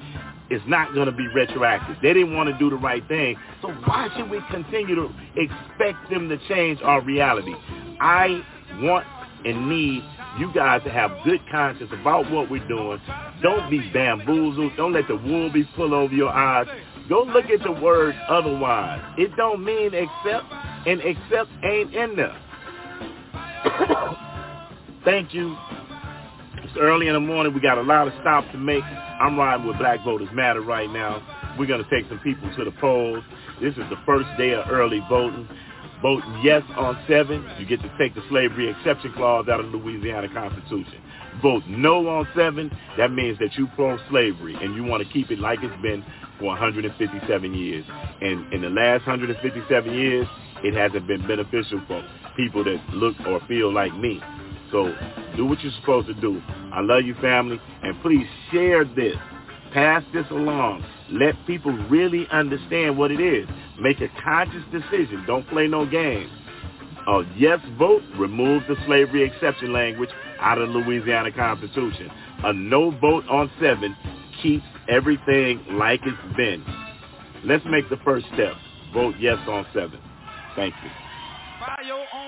is not going to be retroactive. They didn't want to do the right thing. So why should we continue to expect them to change our reality? I want and need you guys to have good conscience about what we're doing. Don't be bamboozled. Don't let the wool be pulled over your eyes. Go look at the word otherwise. It don't mean except, and except ain't in there. [coughs] Thank you. It's early in the morning. We got a lot of stops to make. I'm riding with Black Voters Matter right now. We're going to take some people to the polls. This is the first day of early voting. Vote yes on 7. You get to take the slavery exception clause out of the Louisiana Constitution. Vote no on 7. That means that you pro-slavery and you want to keep it like it's been for 157 years. And in the last 157 years, it hasn't been beneficial for people that look or feel like me. So do what you're supposed to do. I love you, family, and please share this. Pass this along. Let people really understand what it is. Make a conscious decision. Don't play no games. A yes vote removes the slavery exception language out of the Louisiana Constitution. A no vote on seven keeps everything like it's been. Let's make the first step. Vote yes on seven. Thank you.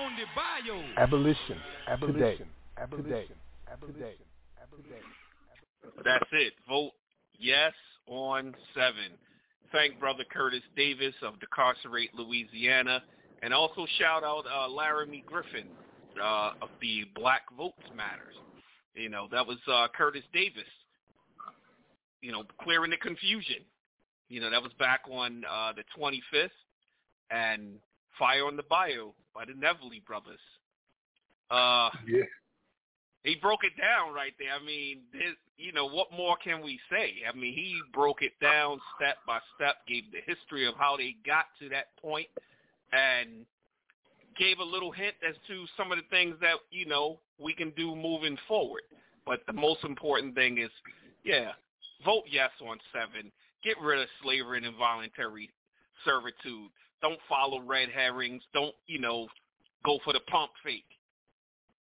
Bio on the bio. Abolition. Abolition. Abolition. Abolition. Abolition. That's it. Vote yes on seven. Thank Brother Curtis Davis of Decarcerate, Louisiana. And also shout out uh, Laramie Griffin uh, of the Black Votes Matters. You know, that was uh, Curtis Davis. You know, clearing the confusion. You know, that was back on uh, the 25th, and Fire on the Bayou by the Neville brothers. Uh, yeah. He broke it down right there. I mean, this, you know, what more can we say? I mean, he broke it down step by step, gave the history of how they got to that point, and gave a little hint as to some of the things that, you know, we can do moving forward. But the most important thing is, yeah, vote yes on seven. Get rid of slavery and involuntary servitude. Don't follow red herrings. Don't, you know, go for the pump fake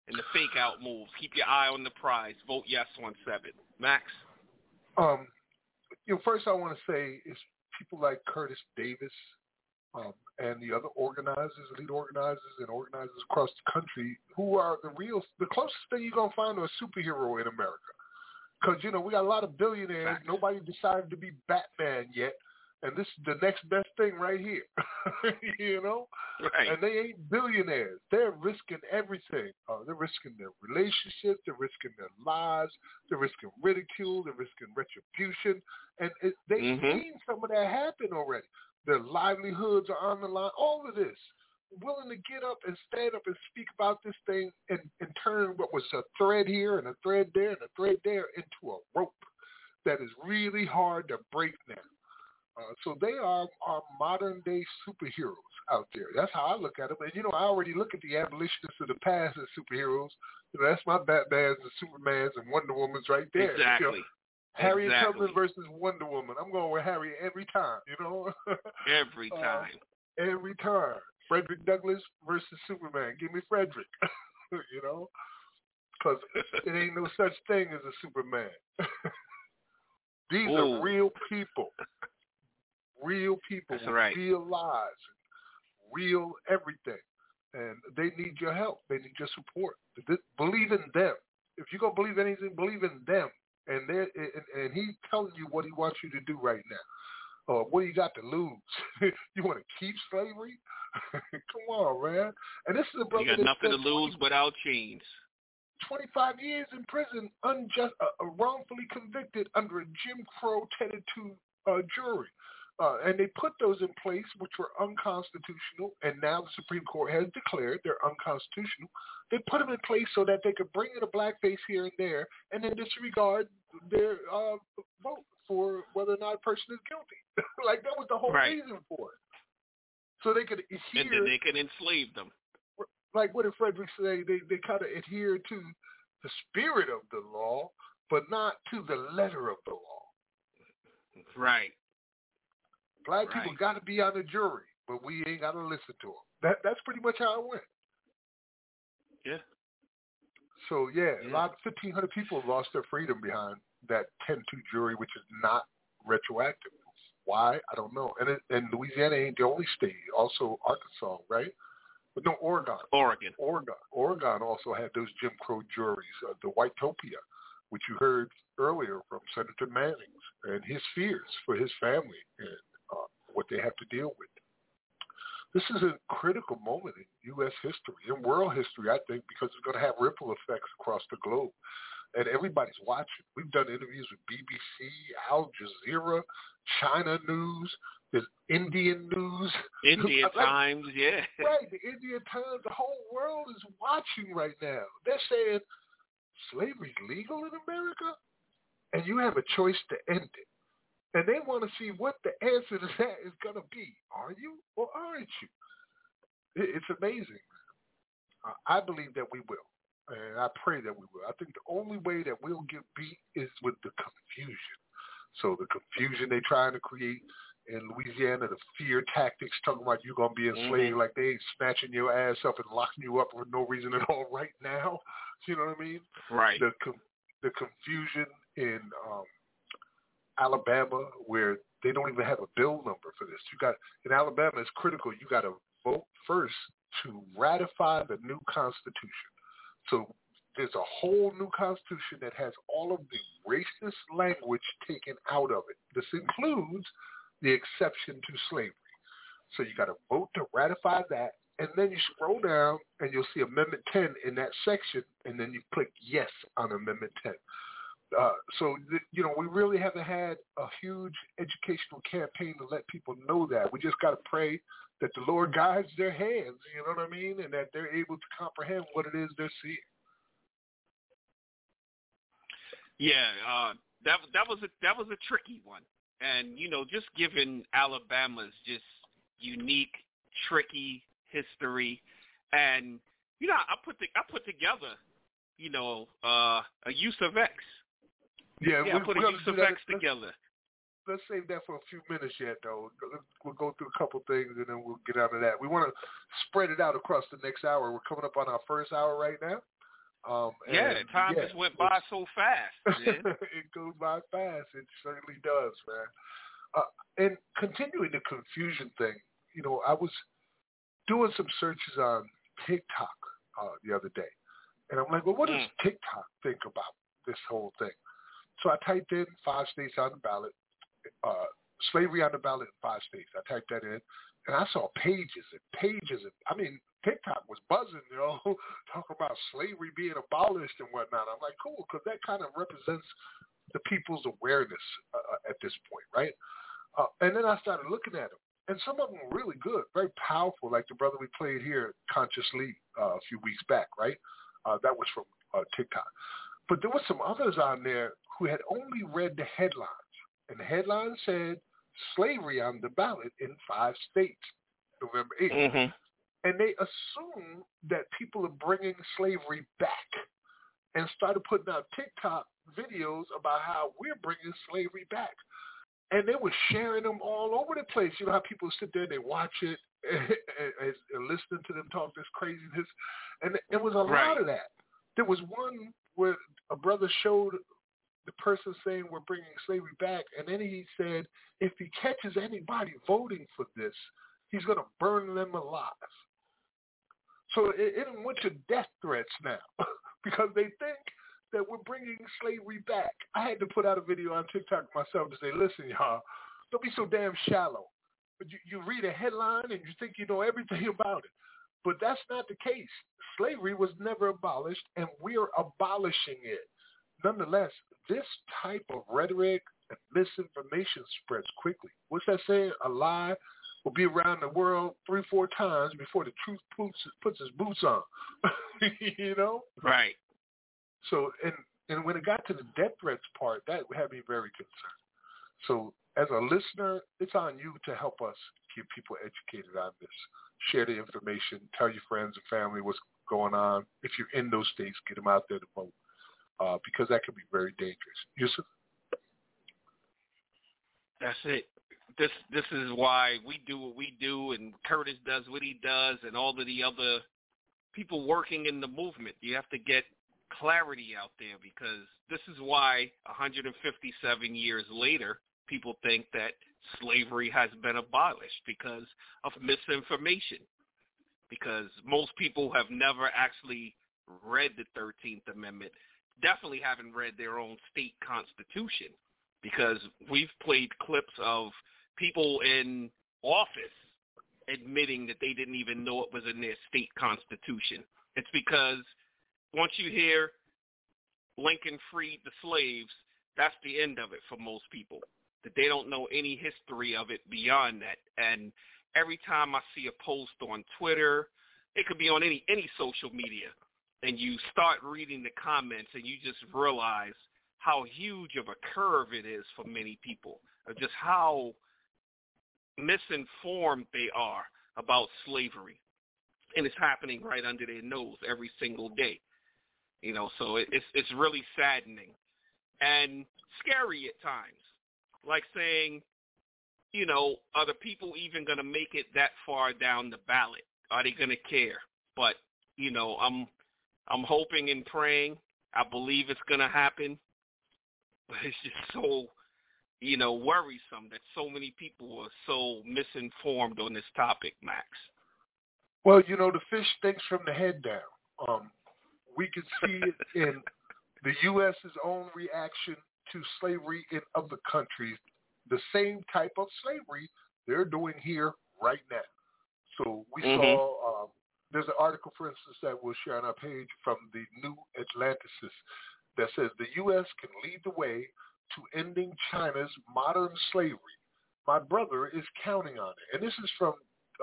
and the fake out moves. Keep your eye on the prize. Vote yes on seven. Max? Um, you know, first I want to say is people like Curtis Davis um, and the other organizers, lead organizers and organizers across the country who are the real, the closest thing you're going to find to a superhero in America. Because, you know, we got a lot of billionaires. Nobody decided to be Batman yet and this is the next best thing right here. [laughs] you know? Right. And they ain't billionaires. They're risking everything. Uh, they're risking their relationships. They're risking their lives. They're risking ridicule. They're risking retribution. And it, they've mm-hmm. seen some of that happen already. Their livelihoods are on the line. All of this. Willing to get up and stand up and speak about this thing and, and turn what was a thread here and a thread there and a thread there into a rope that is really hard to break now. Uh, so they are our modern day superheroes out there. That's how I look at them. And you know, I already look at the abolitionists of the past as superheroes. You know, that's my Batman's and Superman's and Wonder Woman's right there. Exactly. You know, Harriet exactly. Tubman versus Wonder Woman. I'm going with Harriet every time. You know. [laughs] every uh, time. Uh, every time. Frederick Douglass versus Superman. Give me Frederick. [laughs] you know, because it ain't no such thing as a Superman. [laughs] These Ooh. are real people real people That's with right. real lives, real everything, and they need your help. They need your support. Believe in them. If you're gonna believe anything, believe in them. And they and, and he's telling you what he wants you to do right now. Uh, what do you got to lose? [laughs] you want to keep slavery? [laughs] Come on, man. And this is a brother. You got nothing to lose 20, without chains. 25 years in prison, unjust, uh, wrongfully convicted under a Jim Crow tethered to uh, jury. Uh, and they put those in place, which were unconstitutional, and now the Supreme Court has declared they're unconstitutional. They put them in place so that they could bring in a blackface here and there, and then disregard their uh, vote for whether or not a person is guilty. [laughs] like that was the whole right. reason for it. So they could adhere. And then they could enslave them. Like what did Frederick say? They they kind of adhere to the spirit of the law, but not to the letter of the law. Right. Black right. people got to be on the jury, but we ain't got to listen to them. That that's pretty much how it went. Yeah. So yeah, yeah. a lot, of fifteen hundred people lost their freedom behind that ten-two jury, which is not retroactive. Why? I don't know. And it, and Louisiana ain't the only state. Also Arkansas, right? But no, Oregon. Oregon. Oregon. Oregon also had those Jim Crow juries, uh, the Whitetopia, which you heard earlier from Senator Mannings and his fears for his family and what they have to deal with. This is a critical moment in U.S. history, in world history, I think, because it's going to have ripple effects across the globe. And everybody's watching. We've done interviews with BBC, Al Jazeera, China News, there's Indian News. Indian [laughs] like, Times, yeah. Right, the Indian Times. The whole world is watching right now. They're saying slavery's legal in America, and you have a choice to end it. And they want to see what the answer to that is going to be. Are you or aren't you? It's amazing. I believe that we will. And I pray that we will. I think the only way that we'll get beat is with the confusion. So the confusion they're trying to create in Louisiana, the fear tactics, talking about you're going to be enslaved mm-hmm. like they snatching your ass up and locking you up for no reason at all right now. [laughs] You know what I mean? Right. The the confusion in um, Alabama where they don't even have a bill number for this. You got in Alabama it's critical. You got to vote first to ratify the new constitution. So there's a whole new constitution that has all of the racist language taken out of it. This includes the exception to slavery. So you got to vote to ratify that, and then you scroll down and you'll see Amendment 10 in that section, and then you click yes on Amendment 10. Uh, so, th- you know, we really haven't had a huge educational campaign to let people know that. We just got to pray that the Lord guides their hands, you know what I mean, and that they're able to comprehend what it is they're seeing. Yeah, uh, that that was a that was a tricky one, and you know, just given Alabama's just unique, tricky history, and you know, I put the, I put together, you know, uh, a use of X. Yeah, yeah I put a use of X together. Let's save that for a few minutes yet, though. We'll go through a couple things and then we'll get out of that. We want to spread it out across the next hour. We're coming up on our first hour right now. Um, yeah, time yeah, just went by so fast. [laughs] it goes by fast. It certainly does, man. Uh, and continuing the confusion thing, you know, I was doing some searches on TikTok uh, the other day, and I'm like, well, what does mm. TikTok think about this whole thing? So I typed in five states on the ballot, uh, slavery on the ballot in five states. I typed that in, and I saw pages and pages. And, I mean, TikTok was buzzing, you know, [laughs] talking about slavery being abolished and whatnot. I'm like, cool, because that kind of represents the people's awareness uh, at this point, right? Uh, and then I started looking at them, and some of them were really good, very powerful, like the brother we played here, Consciously, uh, a few weeks back, right? Uh, that was from uh, TikTok. But there were some others on there who had only read the headlines, and the headline said slavery on the ballot in five states, November 8th. Mm-hmm and they assume that people are bringing slavery back and started putting out TikTok videos about how we're bringing slavery back. And they were sharing them all over the place. You know how people sit there and they watch it [laughs] and, and, and listening to them talk this craziness. And it was a right. lot of that. There was one where a brother showed the person saying we're bringing slavery back, and then he said if he catches anybody voting for this, he's going to burn them alive. So it, it went to death threats now [laughs] because they think that we're bringing slavery back. I had to put out a video on TikTok myself to say, listen, y'all, don't be so damn shallow. You, you read a headline and you think you know everything [laughs] about it. But that's not the case. Slavery was never abolished, and we're abolishing it. Nonetheless, this type of rhetoric and misinformation spreads quickly. What's that saying? A lie will be around the world three, four times before the truth puts, puts his boots on. [laughs] you know? Right. So, and and when it got to the death threats part, that had me very concerned. So, as a listener, it's on you to help us keep people educated on this. Share the information. Tell your friends and family what's going on. If you're in those states, get them out there to vote uh, because that can be very dangerous. Yusuf? That's it this this is why we do what we do, and Curtis does what he does, and all of the other people working in the movement. You have to get clarity out there because this is why 157 years later, people think that slavery has been abolished because of misinformation. Because most people have never actually read the 13th Amendment, definitely haven't read their own state constitution because we've played clips of people in office admitting that they didn't even know it was in their state constitution. It's because once you hear Lincoln freed the slaves, that's the end of it for most people. That they don't know any history of it beyond that. And every time I see a post on Twitter, it could be on any any social media, and you start reading the comments and you just realize how huge of a curve it is for many people, of just how misinformed they are about slavery. And it's happening right under their nose every single day. You know, so it's it's really saddening and scary at times. Like saying, you know, are the people even going to make it that far down the ballot? Are they going to care? But you know, I'm I'm hoping and praying. I believe it's going to happen. [laughs] But it's just so you know, worrisome that so many people are so misinformed on this topic, Max? Well, you know, the fish stinks from the head down. Um, we can see it [laughs] in the U.S.'s own reaction to slavery in other countries, the same type of slavery they're doing here right now. So we mm-hmm. saw um, there's an article, for instance, that we'll share on our page from the New Atlanticist that says the U.S. can lead the way to ending China's modern slavery. My brother is counting on it, and this is from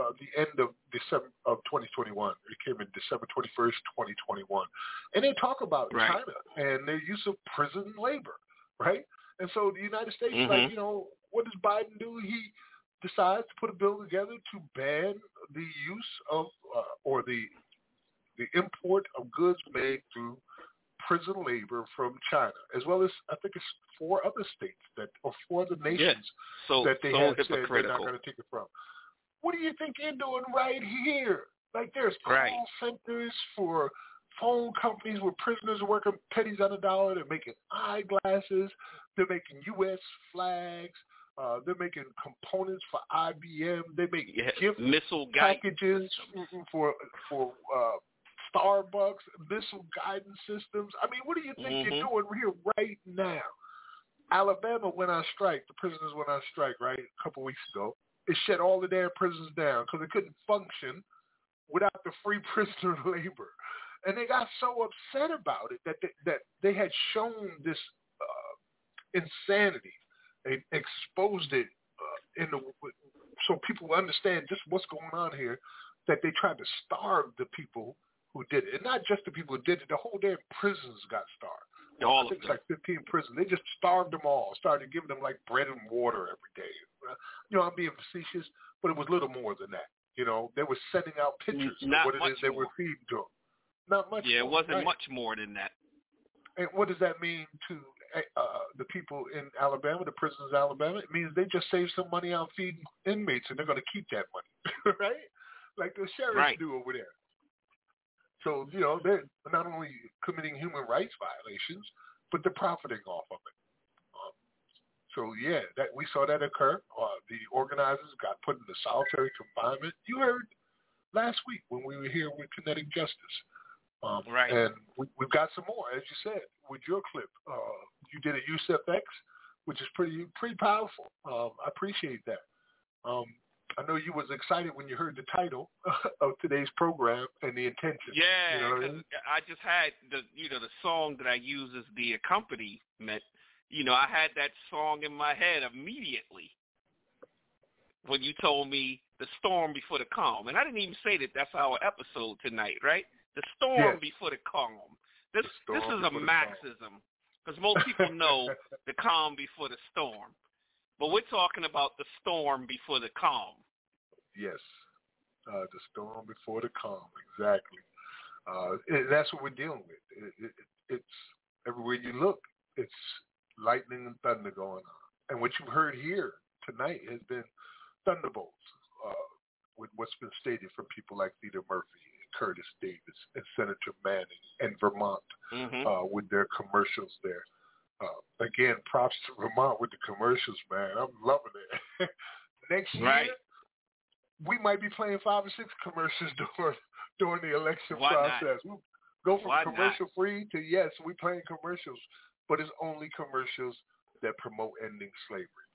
uh, the end of December of 2021. It came in December 21st, 2021, and they talk about right. China and their use of prison labor, right? And so the United States, mm-hmm. like you know, what does Biden do? He decides to put a bill together to ban the use of uh, or the the import of goods made through prison labor from China, as well as I think it's four other states that or four other nations yeah. so, that they so have said they're not going to take it from. What do you think you're doing right here? Like there's call right. centers for phone companies where prisoners are working pennies on a dollar. They're making eyeglasses. They're making U.S. flags. Uh, they're making components for IBM. They make yeah. gift missile packages for for uh, Starbucks, missile guidance systems. I mean, what do you think mm-hmm. you're doing here right now? Alabama went on strike. The prisoners went on strike, right, a couple weeks ago. It shut all the damn prisons down because it couldn't function without the free [laughs] prisoner labor. And they got so upset about it that they, that they had shown this uh, insanity they exposed it uh, in the so people understand just what's going on here. That they tried to starve the people who did it, and not just the people who did it. The whole damn prisons got starved. All I think of it's like 15 prisons. They just starved them all. Started giving them like bread and water every day. You know, I'm being facetious, but it was little more than that. You know, they were sending out pictures not of what it is they more. were feeding to them. Not much. Yeah, more, it wasn't right? much more than that. And what does that mean to uh, the people in Alabama, the prisoners in Alabama, it means they just saved some money on feeding inmates, and they're going to keep that money, [laughs] right? Like the sheriffs right. do over there. So you know they're not only committing human rights violations, but they're profiting off of it. Um, so yeah, that we saw that occur. Uh, the organizers got put into solitary confinement. You heard last week when we were here with Kinetic Justice. Um, right. And we, we've got some more, as you said, with your clip. Uh, you did a Yusuf X, which is pretty pretty powerful. Um, I appreciate that. Um, I know you was excited when you heard the title [laughs] of today's program and the intention. Yeah, you know I, mean? I just had the you know the song that I use as the accompaniment. You know, I had that song in my head immediately when you told me the storm before the calm, and I didn't even say that that's our episode tonight, right? The storm yes. before the calm. This this is a Marxism because most people know [laughs] the calm before the storm, but we're talking about the storm before the calm. Yes, uh, the storm before the calm, exactly. Uh, and that's what we're dealing with. It, it, it's everywhere you look, it's lightning and thunder going on. And what you've heard here tonight has been thunderbolts uh, with what's been stated from people like Theda Murphy Curtis Davis and Senator Manning and Vermont mm-hmm. uh, with their commercials there. Uh, again, props to Vermont with the commercials, man. I'm loving it. [laughs] Next year, we might be playing five or six commercials [laughs] during during the election Why process. Not? We go from Why commercial not? free to yes, we playing commercials, but it's only commercials that promote ending slavery.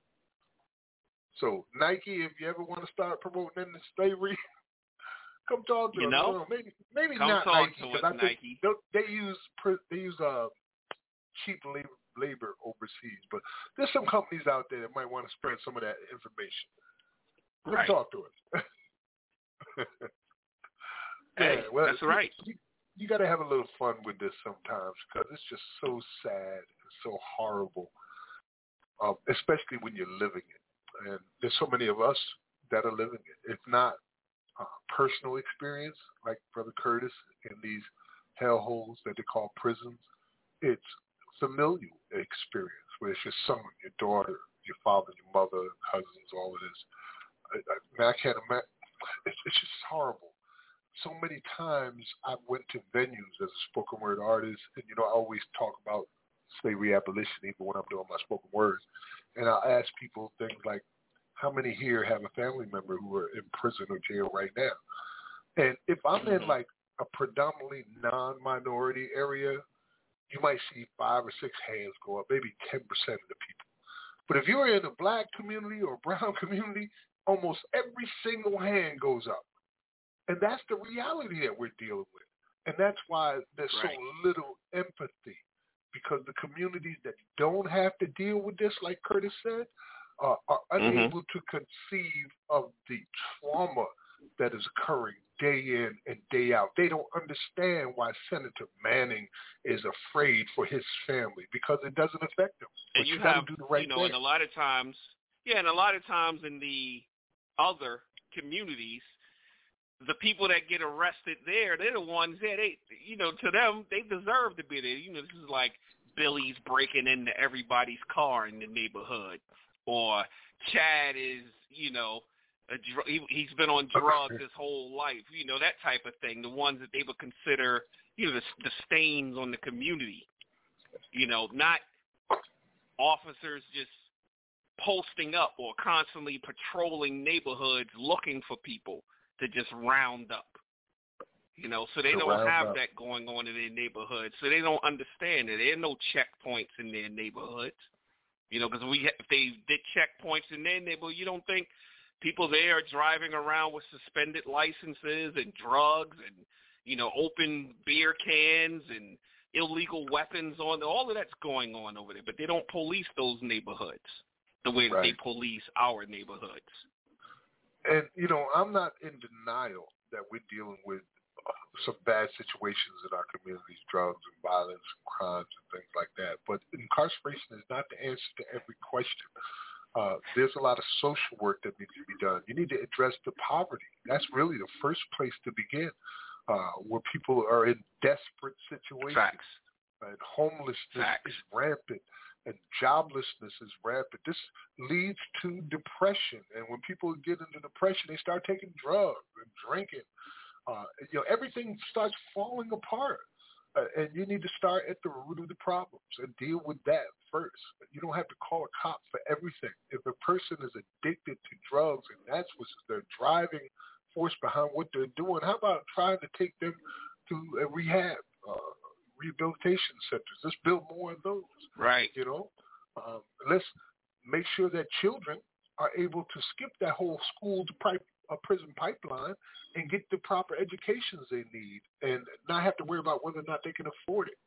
So Nike, if you ever want to start promoting ending slavery, [laughs] come talk to you us. Know? Maybe maybe come not Nike because us, I think Nike. they use they use uh cheap labor labor overseas, but there's some companies out there that might want to spread some of that information. Come right. talk to us. [laughs] hey, yeah, well, that's right. You, you got to have a little fun with this sometimes because it's just so sad and so horrible, um, especially when you're living it. And there's so many of us that are living it. It's not uh, personal experience like Brother Curtis in these hellholes that they call prisons. It's familial experience where it's your son, your daughter, your father, your mother, cousins, all of this. I, I, I can't imagine. It's, it's just horrible. So many times I went to venues as a spoken word artist, and you know I always talk about slavery abolition even when I'm doing my spoken words, and I'll ask people things like, "How many here have a family member who are in prison or jail right now?" And if I'm in mm-hmm. like a predominantly non-minority area, you might see five or six hands go up, maybe 10% of the people. But if you're in a black community or [laughs] brown community, almost every single hand goes up. And that's the reality that we're dealing with. And that's why there's right. so little empathy because the communities that don't have to deal with this, like Curtis said, uh, are mm-hmm. unable mm-hmm. to conceive of the trauma that is occurring day in and day out. They don't understand why Senator Manning is afraid for his family because it doesn't affect them. And you, you have, do the right you know, thing. and a lot of times, yeah, and a lot of times in the other communities, the people that get arrested there, they're the ones that they, you know, to them, they deserve to be there. You know, this is like Billy's breaking into everybody's car in the neighborhood, or Chad is, you know, a dr- he, he's been on drugs his whole life. You know, that type of thing. The ones that they would consider, you know, the, the stains on the community. You know, not officers just posting up or constantly patrolling neighborhoods looking for people to just round up. You know, so they don't have up. that going on in their neighborhoods. So they don't understand it. There are no checkpoints in their neighborhoods. You know, because we if they did checkpoints in their neighborhood, you don't think people there are driving around with suspended licenses and drugs and you know open beer cans and illegal weapons on all of that's going on over there. But they don't police those neighborhoods the way that they police our neighborhoods. And you know, I'm not in denial that we're dealing with some bad situations in our communities, drugs and violence and crimes and things like that. But incarceration is not the answer to every question. Uh, there's a lot of social work that needs to be done. You need to address the poverty. That's really the first place to begin, uh, where people are in desperate situations. Facts. And homelessness Facts. is rampant and joblessness is rampant. This leads to depression, and when people get into depression, they start taking drugs and drinking. Uh, you know, everything starts falling apart, uh, and you need to start at the root of the problems and deal with that first. You don't have to call a cop for everything. If a person is addicted to drugs and that's what's their driving force behind what they're doing, how about trying to take them to a rehab? Uh, rehabilitation centers. Let's build more of those. Right. You know, um, let's make sure that children are able to skip that whole school to pipe, uh, prison pipeline and get the proper educations they need, and not have to worry about whether or not they can afford it.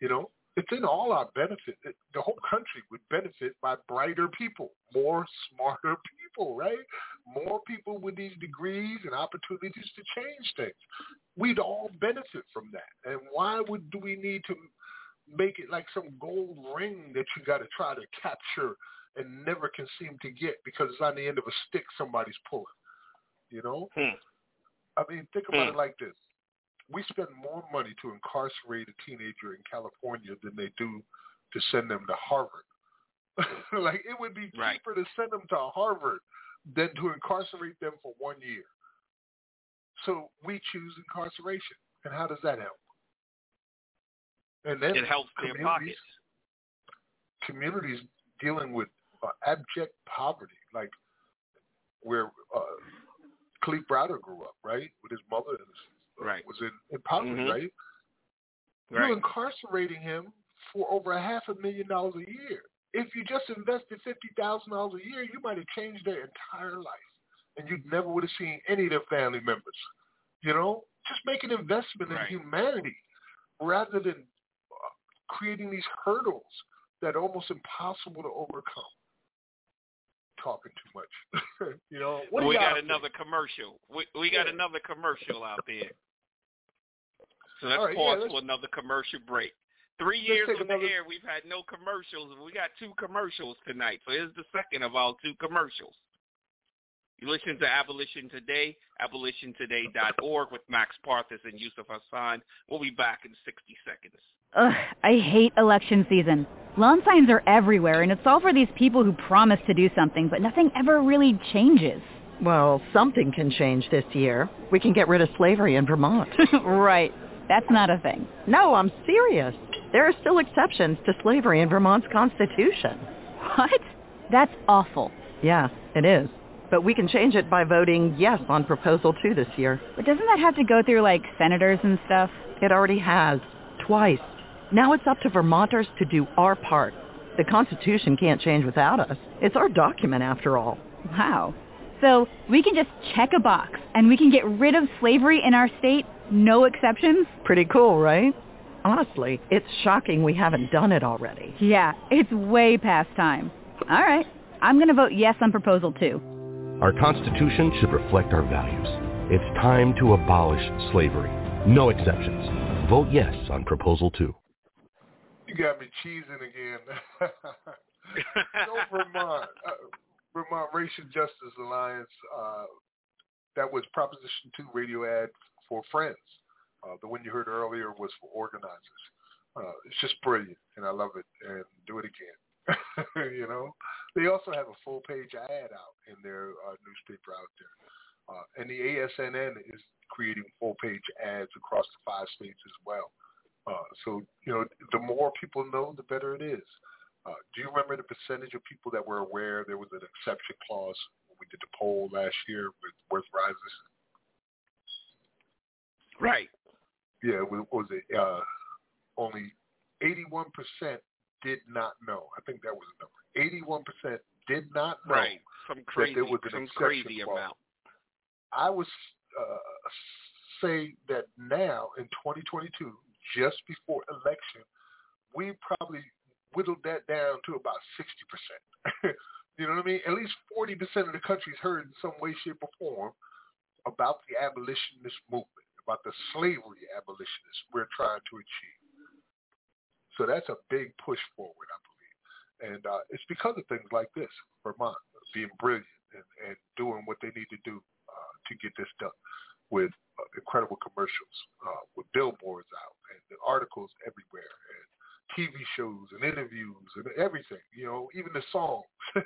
You know, it's in all our benefit. The whole country would benefit by brighter people, more smarter [laughs] people, right? More people with these degrees and opportunities to change things. We'd all benefit from that. And why would do we need to make it like some gold ring that you got to try to capture and never can seem to get because it's on the end of a stick somebody's pulling? You know? Hmm. I mean, think about hmm. it like this we spend more money to incarcerate a teenager in California than they do to send them to Harvard. [laughs] like it would be cheaper right. to send them to Harvard than to incarcerate them for one year. So we choose incarceration. And how does that help? And then it helps their pockets. Communities dealing with uh, abject poverty, like where uh, Kalief Browder grew up, right, with his mother and his right. was in, in poverty, mm-hmm. right? Right. You're incarcerating him for over a half a million dollars a year. If you just invested fifty thousand dollars a year, you might have changed their entire life, and you never would have seen any of their family members. You know, just make an investment right. in humanity rather than uh, creating these hurdles that are almost impossible to overcome. Talking too much, [laughs] you know. we got another commercial. We we got yeah. another commercial out there. So let's right, pause yeah, for another commercial break. Three years on another... the air, we've had no commercials. We got two commercials tonight. So here's the second of our two commercials. You listen to Abolition Today, abolitiontoday.org with Max Parthas and Yusuf Hassan. We'll be back in 60 seconds. Ugh, I hate election season. Lawn signs are everywhere, and it's all for these people who promise to do something, but nothing ever really changes. Well, something can change this year. We can get rid of slavery in Vermont. [laughs] right. That's not a thing. No, I'm serious. There are still exceptions to slavery in Vermont's constitution. What? That's awful. Yeah, it is. But we can change it by voting yes on Proposal 2 this year. But doesn't that have to go through, like, senators and stuff? It already has. Twice. Now it's up to Vermonters to do our part. The Constitution can't change without us. It's our document, after all. Wow. So we can just check a box and we can get rid of slavery in our state, no exceptions? Pretty cool, right? Honestly, it's shocking we haven't done it already. Yeah, it's way past time. All right, I'm going to vote yes on Proposal 2. Our Constitution should reflect our values. It's time to abolish slavery. No exceptions. Vote yes on Proposal 2. You got me cheesing again. [laughs] so Vermont, uh, Vermont Racial Justice Alliance, uh, that was Proposition 2 radio ad for Friends. Uh, the one you heard earlier was for organizers. Uh, it's just brilliant, and I love it. And do it again. [laughs] you know, they also have a full page ad out in their uh, newspaper out there, uh, and the ASNN is creating full page ads across the five states as well. Uh, so you know, the more people know, the better it is. Uh, do you remember the percentage of people that were aware there was an exception clause when we did the poll last year with Worth Rises? Right. Yeah, was it uh, only 81% did not know. I think that was the number. 81% did not know right. some crazy, that there was an some crazy amount. I would uh, say that now in 2022, just before election, we probably whittled that down to about 60%. [laughs] you know what I mean? At least 40% of the country's heard in some way, shape, or form about the abolitionist movement, about the slavery abolitionists we're trying to achieve. So that's a big push forward, I. And uh, it's because of things like this, Vermont being brilliant and, and doing what they need to do uh, to get this done with uh, incredible commercials, uh, with billboards out and the articles everywhere and TV shows and interviews and everything, you know, even the songs. [laughs]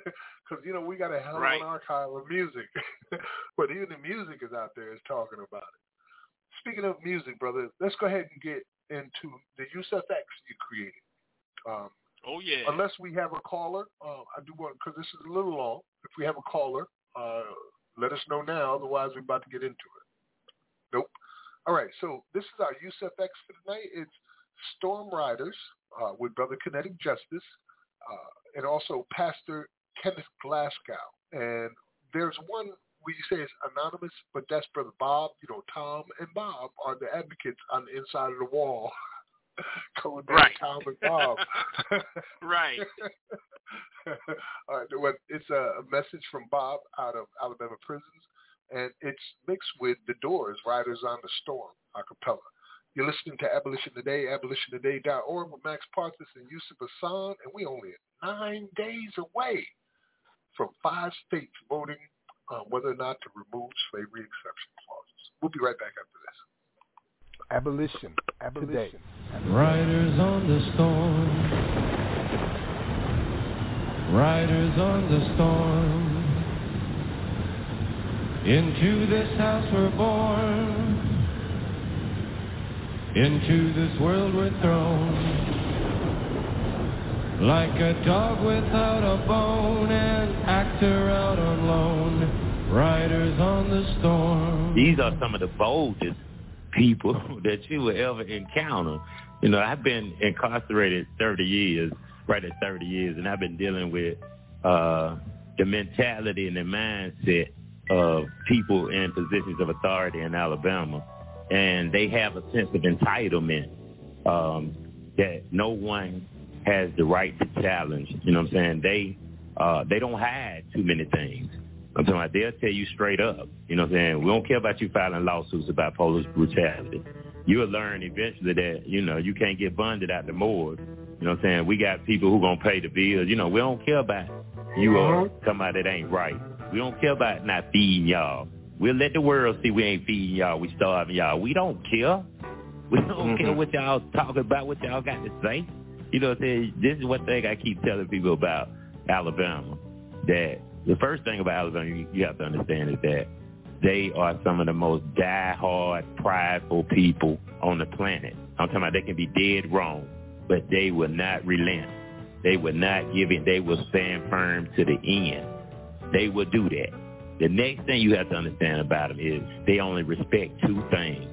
Because, you know, we got a hell of Right. an archive of music. [laughs] but even the music is out there is talking about it. Speaking of music, brother, let's go ahead and get into the USFX you created. Um, Oh yeah. Unless we have a caller, uh, I do want because this is a little long. If we have a caller, uh, let us know now. Otherwise, we're about to get into it. Nope. All right. So this is our USFX for tonight. It's Storm Riders uh, with Brother Kinetic Justice uh, and also Pastor Kenneth Glasgow. And there's one we say it's anonymous, but that's Brother Bob. You know, Tom and Bob are the advocates on the inside of the wall. [laughs] [laughs] Going down Right. Tom and Bob. Right. [laughs] All right, well, it's a, a message from Bob out of Alabama prisons, and it's mixed with The Doors, Riders on the Storm, a cappella. You're listening to Abolition Today, abolitiontoday.org with Max Parthas and Yusuf Hassan, and we only nine days away from five states voting on whether or not to remove slavery exception clauses. We'll be right back after this. Abolition. Abolition. Riders on the storm. Riders on the storm. Into this house we're born. Into this world we're thrown. Like a dog without a bone, an actor out on loan. Riders on the storm. These are some of the boldest people [laughs] [laughs] that you will ever encounter. You know, I've been incarcerated 30 years, right at 30 years, and I've been dealing with uh, the mentality and the mindset of people in positions of authority in Alabama. And they have a sense of entitlement um, that no one has the right to challenge. You know what I'm saying? They uh, they don't hide too many things. I'm talking about they'll tell you straight up. You know what I'm saying? We don't care about you filing lawsuits about police brutality. You'll learn eventually that, you know, you can't get bonded out the morgue. You know what I'm saying? We got people who gonna pay the bills. You know, we don't care about you or uh-huh. somebody that ain't right. We don't care about not feeding y'all. We'll let the world see we ain't feeding y'all, we starving y'all. We don't care. We don't mm-hmm. care what y'all talking about, what y'all got to say. You know what I'm saying? This is one thing I keep telling people about Alabama. That the first thing about Alabama you, have to understand is that they are some of the most die-hard, prideful people on the planet. I'm talking about they can be dead wrong, but they will not relent. They will not give in. They will stand firm to the end. They will do that. The next thing you have to understand about them is they only respect two things,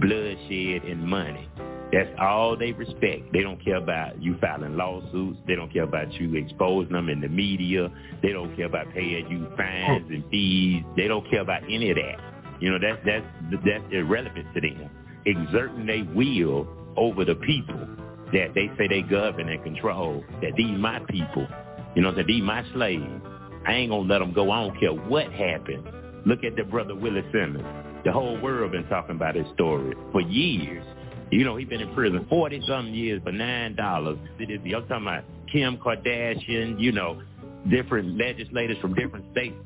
bloodshed and money. That's all they respect. They don't care about you filing lawsuits. They don't care about you exposing them in the media. They don't care about paying you fines and fees. They don't care about any of that. You know, that's that's that's irrelevant to them. Exerting their will over the people that they say they govern and control. That these my people. You know, that these my slaves. I ain't gonna let them go. I don't care what happened. Look at the brother Willie Simmons. The whole world been talking about his story for years. You know, he been in prison 40 something years for nine dollars. I'm talking about Kim Kardashian, you know, different legislators from different states.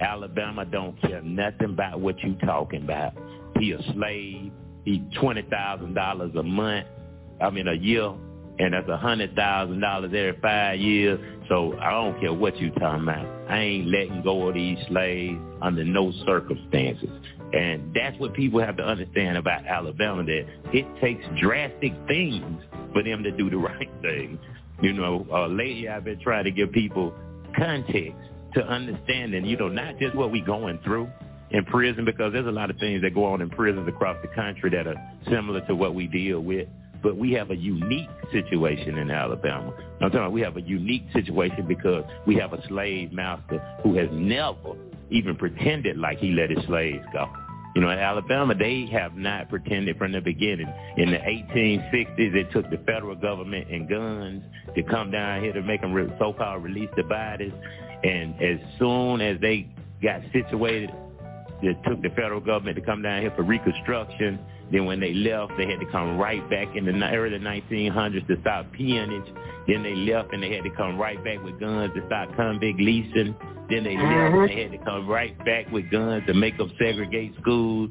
Alabama don't care nothing about what you talking about. He a slave. He twenty thousand dollars a month. I mean a year, and that's a hundred thousand dollars every five years. So I don't care what you talking about. I ain't letting go of these slaves under no circumstances. And that's what people have to understand about Alabama, that it takes drastic things for them to do the [laughs] right thing. You know, uh, lately I've been trying to give people context to understanding, you know, not just what we're going through in prison, because there's a lot of things that go on in prisons across the country that are similar to what we deal with. But we have a unique situation in Alabama. I'm talking about we have a unique situation because we have a slave master who has never even pretended like he let his slaves go. You know, in Alabama, they have not pretended from the beginning. In the 1860s, it took the federal government and guns to come down here to make them re- so-called release the bodies. And as soon as they got situated, it took the federal government to come down here for reconstruction. Then when they left, they had to come right back in the early 1900s to stop peonage. Then they left and they had to come right back with guns to stop convict leasing. Then they left and mm-hmm. they had to come right back with guns to make them segregate schools.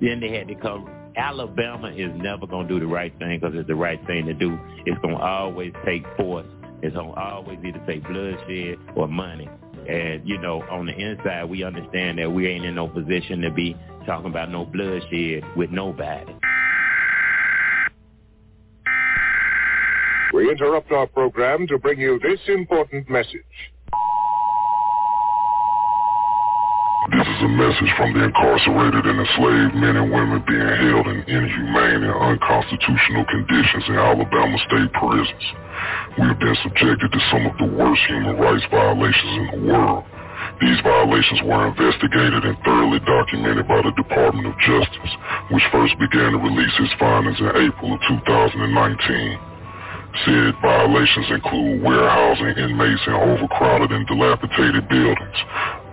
Then they had to come. Alabama is never going to do the right thing because it's the right thing to do. It's going to always take force. It's going to always either take bloodshed or money. And, you know, on the inside, we understand that we ain't in no position to be talking about no bloodshed with nobody. We interrupt our program to bring you this important message. This is a message from the incarcerated and enslaved men and women being held in inhumane and unconstitutional conditions in Alabama state prisons. We have been subjected to some of the worst human rights violations in the world. These violations were investigated and thoroughly documented by the Department of Justice, which first began to release its findings in April of 2019. Said violations include warehousing inmates in overcrowded and dilapidated buildings,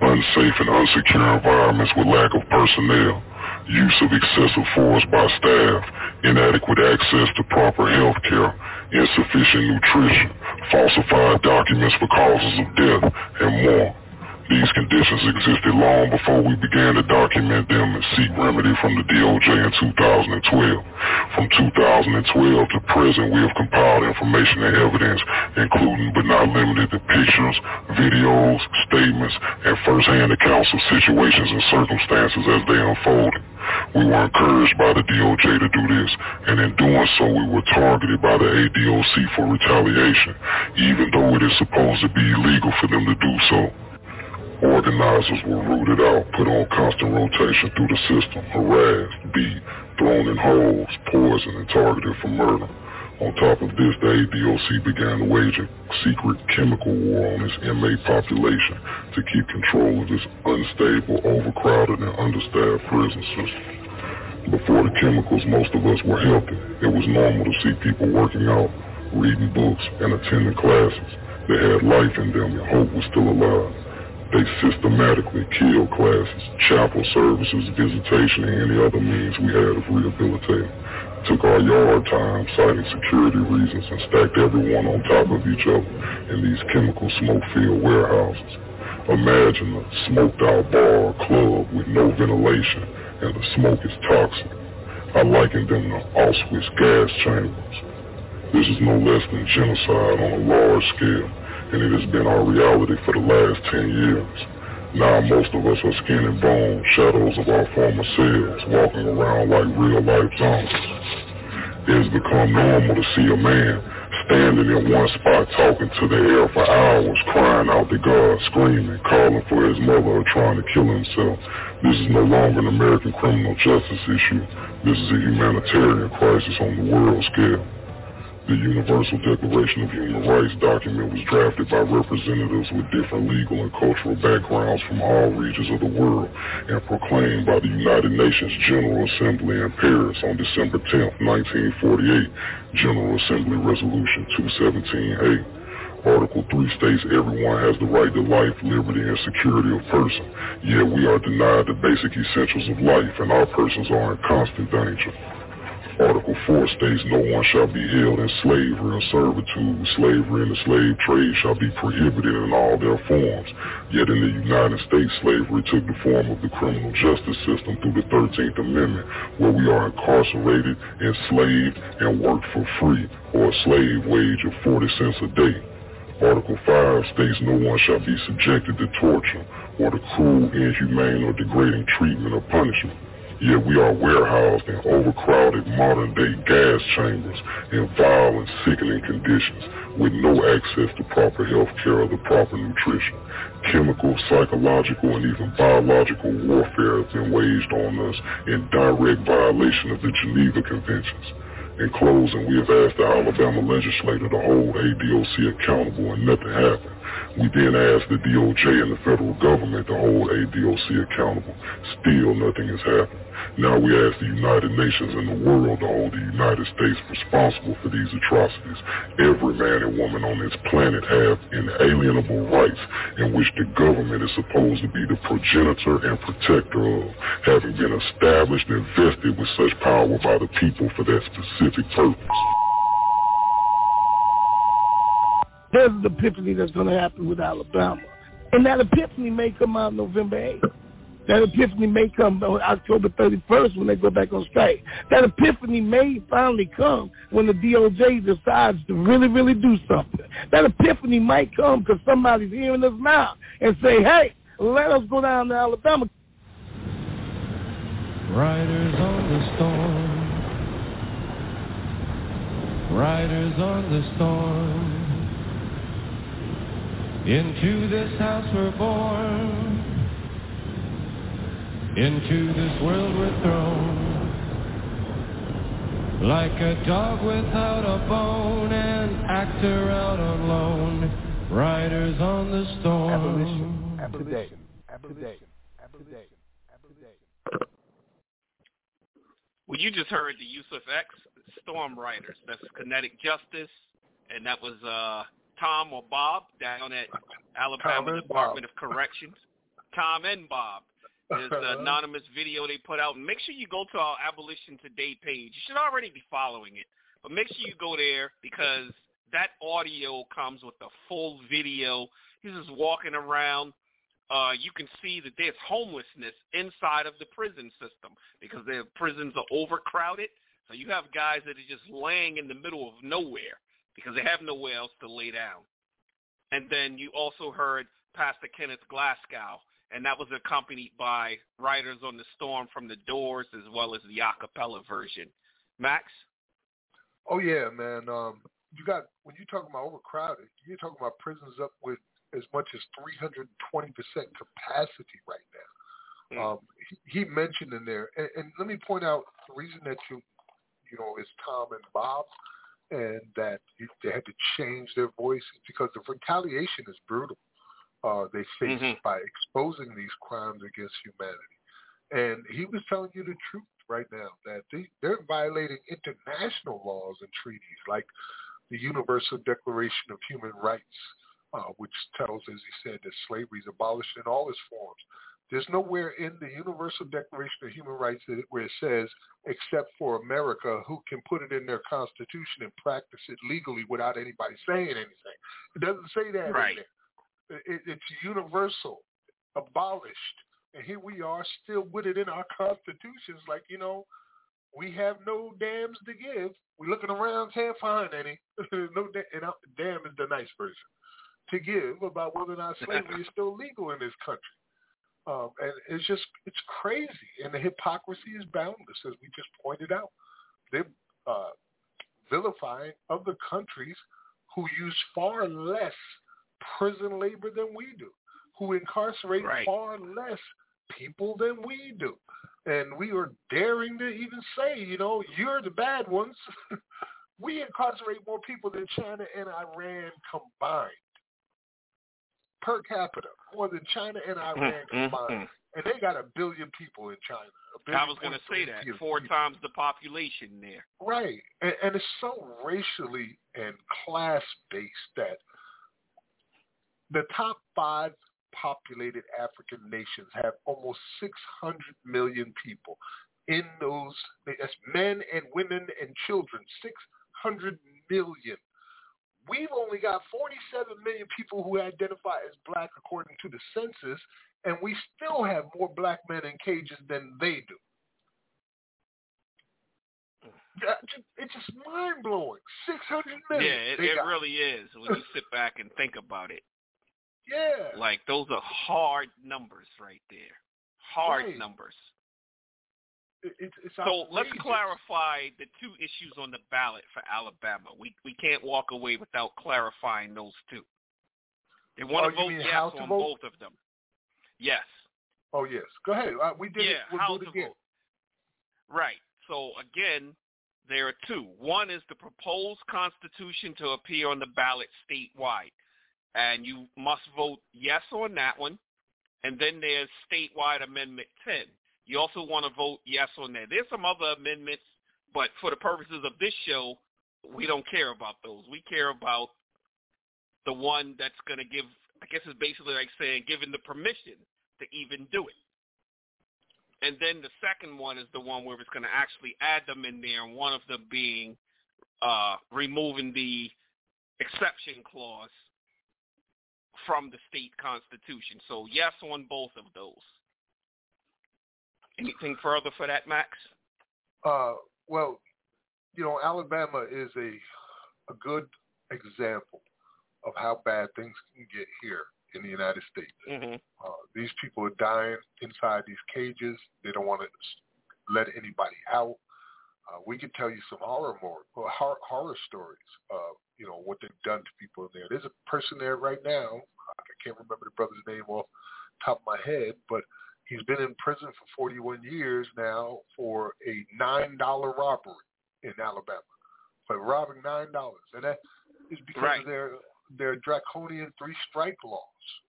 unsafe and unsecure environments with lack of personnel, use of excessive force by staff, inadequate access to proper health care, insufficient nutrition, falsified documents for causes of death, and more. These conditions existed long before we began to document them and seek remedy from the DOJ in 2012. From 2012 to present, we have compiled information and evidence, including but not limited to pictures, videos, statements, and first-hand accounts of situations and circumstances as they unfolded. We were encouraged by the DOJ to do this, and in doing so, we were targeted by the ADOC for retaliation, even though it is supposed to be illegal for them to do so. Organizers were rooted out, put on constant rotation through the system, harassed, beat, thrown in holes, poisoned, and targeted for murder. On top of this, the ADOC began to wage a secret chemical war on its inmate population to keep control of this unstable, overcrowded, and understaffed prison system. Before the chemicals, most of us were healthy. It was normal to see people working out, reading books, and attending classes. They had life in them and hope was still alive. They systematically killed classes, chapel services, visitation, and any other means we had of rehabilitating. Took our yard time, citing security reasons, and stacked everyone on top of each other in these chemical smoke-filled warehouses. Imagine a smoked-out bar or club with no ventilation, and the smoke is toxic. I likened them to Auschwitz gas chambers. This is no less than genocide on a large scale and it has been our reality for the last 10 years. Now most of us are skin and bone, shadows of our former selves, walking around like real-life zombies. It has become normal to see a man standing in one spot talking to the air for hours, crying out to God, screaming, calling for his mother or trying to kill himself. This is no longer an American criminal justice issue. This is a humanitarian crisis on the world scale. The Universal Declaration of Human Rights document was drafted by representatives with different legal and cultural backgrounds from all regions of the world and proclaimed by the United Nations General Assembly in Paris on December 10, 1948, General Assembly Resolution 217A. Article 3 states everyone has the right to life, liberty, and security of person, yet we are denied the basic essentials of life and our persons are in constant danger. Article 4 states no one shall be held in slavery or servitude. Slavery and the slave trade shall be prohibited in all their forms. Yet in the United States, slavery took the form of the criminal justice system through the 13th Amendment, where we are incarcerated, enslaved, and worked for free or a slave wage of 40 cents a day. Article 5 states no one shall be subjected to torture or to cruel, inhumane, or degrading treatment or punishment. Yet we are warehoused in overcrowded modern-day gas chambers in vile and sickening conditions with no access to proper health care or the proper nutrition. Chemical, psychological, and even biological warfare has been waged on us in direct violation of the Geneva Conventions. In closing, we have asked the Alabama legislature to hold ADOC accountable and nothing happened. We then asked the DOJ and the federal government to hold ADOC accountable. Still nothing has happened. Now we ask the United Nations and the world to hold the United States responsible for these atrocities. Every man and woman on this planet have inalienable rights in which the government is supposed to be the progenitor and protector of, having been established and vested with such power by the people for that specific purpose. There's an epiphany that's going to happen with Alabama. And that epiphany may come out November 8th. That epiphany may come on October 31st when they go back on strike. That epiphany may finally come when the DOJ decides to really, really do something. That epiphany might come because somebody's hearing us now and say, hey, let us go down to Alabama. Riders on the storm. Riders on the storm. Into this house we're born. Into this world we're thrown. Like a dog without a bone, an actor out on loan. Riders on the storm. Abolition. Abolition. Abolition. Abolition. Abolition. Well, you just heard the Yusuf X Storm Riders. That's Kinetic Justice, and that was uh, Tom or Bob down at Alabama Department of Corrections. Tom and Bob. There's an anonymous video they put out. Make sure you go to our Abolition Today page. You should already be following it, but make sure you go there because that audio comes with a full video. He's just walking around. Uh, you can see that there's homelessness inside of the prison system because the prisons are overcrowded. So you have guys that are just laying in the middle of nowhere because they have nowhere else to lay down. And then you also heard Pastor Kenneth Glasgow, and that was accompanied by Riders on the Storm from the Doors as well as the a cappella version. Max? Oh yeah, man. Um, you got when you talking about overcrowded, you're talking about prisons up with as much as 320 percent capacity right now. Um, he, he mentioned in there, and, and let me point out the reason that you, you know, is Tom and Bob, and that they had to change their voice because the retaliation is brutal. Uh, they face Mhm. by exposing these crimes against humanity, and he was telling you the truth right now that they, they're violating international laws and treaties like the Universal Declaration of Human Rights, uh, which tells, as he said, that slavery is abolished in all its forms. There's nowhere in the Universal Declaration of Human Rights that it, where it says, except for America, who can put it in their constitution and practice it legally without anybody saying anything. It doesn't say that Right. there. It, it's universal, abolished, and here we are still with it in our constitutions. Like you know, we have no damns to give. We're looking around, can't find any. no, da- and uh, damn is the nice version to give about whether or not slavery is [laughs] still legal in this country. Um, and it's just it's crazy, and the hypocrisy is boundless, as we just pointed out. They're uh, vilifying other countries who use far less prison labor than we do, who incarcerate Right. far less people than we do. And we are daring to even say, you know, you're the bad ones. [laughs] we incarcerate more people than China and Iran combined. Per capita, more than China and Iran Mm, mm, combined. mm. And they got a billion people in China. I was going to say that four people. times the population there. Right. And, and it's so racially and class based that the top five populated African nations have almost 600 million people. In those, that's men and women and children, 600 million. We've only got 47 million people who identify as black according to the census, and we still have more black men in cages than they do. It's just mind blowing. Six hundred million. Yeah, it, it got. really is when you sit back and think about it. [laughs] Yeah. Like those are hard numbers right there. Hard Right. numbers. It- it's, it's So let's clarify the two issues on the ballot for Alabama. We we can't walk away without clarifying those two. They want Oh, to vote yes to on vote? both of them. Yes. Oh yes. Go ahead. Uh, we did yeah, it. We'll how do to it again. vote. Right. So again, there are two. One is the proposed constitution to appear on the ballot statewide, and you must vote yes on that one. And then there's statewide amendment 10. You also want to vote yes on that. There's some other amendments, but for the purposes of this show, we don't care about those. We care about the one that's going to give, I guess it's basically like saying giving the permission to even do it. And then the second one is the one where it's going to actually add them in there, and one of them being uh, removing the exception clause from the state constitution. So yes on both of those. Anything further for that, Max? Uh, well, you know, Alabama is a a good example of how bad things can get here in the United States. Mm-hmm. Uh, these people are dying inside these cages. They don't want to let anybody out. Uh, we can tell you some horror more horror, horror stories. Uh, you know what they've done to people in there. There's a person there right now. I can't remember the brother's name off the top of my head, but he's been in prison for 41 years now for a nine dollar robbery in Alabama for robbing nine dollars, and that is because Right. of their their draconian three strike laws.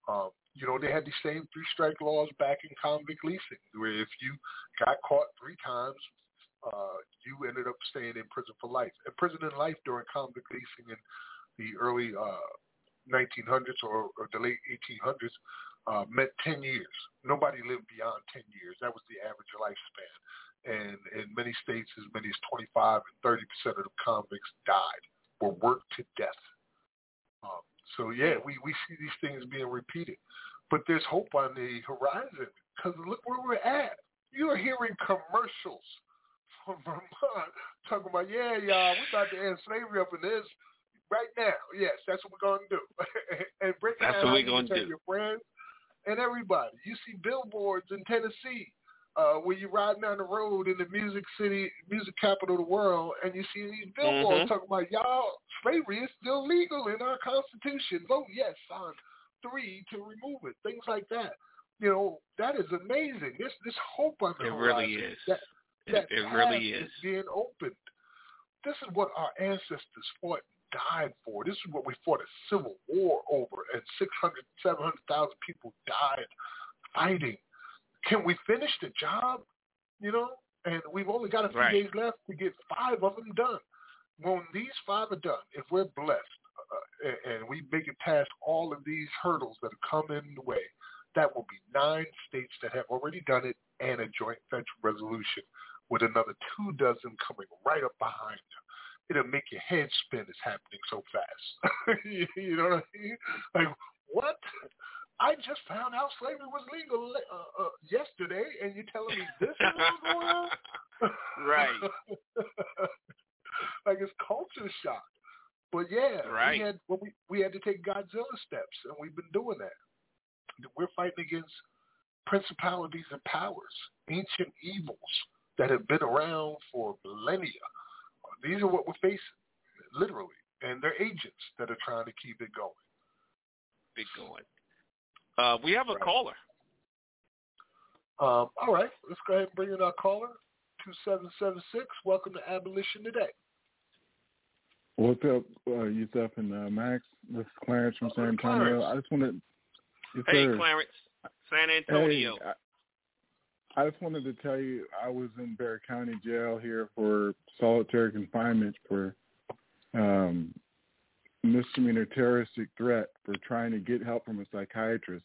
Um, you know, they had the same three strike laws back in convict leasing, where if you got caught three times, uh, you ended up staying in prison for life. And prison in life during convict leasing in the early uh, 1900s or, or the late 1800s uh, meant 10 years. Nobody lived beyond 10 years. That was the average lifespan. And in many states, as many as 25 and 30 percent of the convicts died, were worked to death. Um, so yeah, we, we see these things being repeated, but there's hope on the horizon because look where we're at. You are hearing commercials [laughs] from Vermont talking about, yeah, y'all, we're about to end slavery up in this right now. Yes, that's what we're going to do. [laughs] and break That's what we're gonna do. your friends and everybody. You see billboards in Tennessee uh, where you're riding down the road in the music city, music capital of the world, and you see these billboards Mhm. talking about, y'all, slavery is still legal in our Constitution. Vote yes on three to remove it. Things like that. You know, that is amazing. This this hope on the It really is. That, It, that it path really is is. being opened. This is what our ancestors fought died for. This is what we fought a civil war over, and 600, 700,000 people died fighting. Can we finish the job? You know, and we've only got a few Right. days left to get five of them done. When these five are done, if we're blessed uh, and, and we make it past all of these hurdles that have come in the way, that will be nine states that have already done it and a joint federal resolution with another two dozen coming right up behind them. It'll make your head spin. It's happening so fast. [laughs] you you know what I mean? Like, what? I just found out slavery was legal uh, uh, yesterday, and you're telling me this is what's going on? [laughs] Right. [laughs] like it's culture shock. But yeah, Right. we had well, we we had to take Godzilla steps, and we've been doing that. We're fighting against principalities and powers, ancient evils that have been around for millennia. These are what we're facing. literally, and they're agents that are trying to keep it going. Big going. Uh, we have a Right. caller. Um, all right, let's go ahead and bring in our caller, 2776. Welcome to Abolition Today. What's up, uh, Yusuf and uh, Max? This is Clarence from San Antonio. Clarence. I just wanted, yes, Hey, sir. Clarence, San Antonio. Hey, I, just wanted to tell you I was in Bexar County Jail here for solitary confinement for um, misdemeanor terroristic threat for trying to get help from a psychiatrist.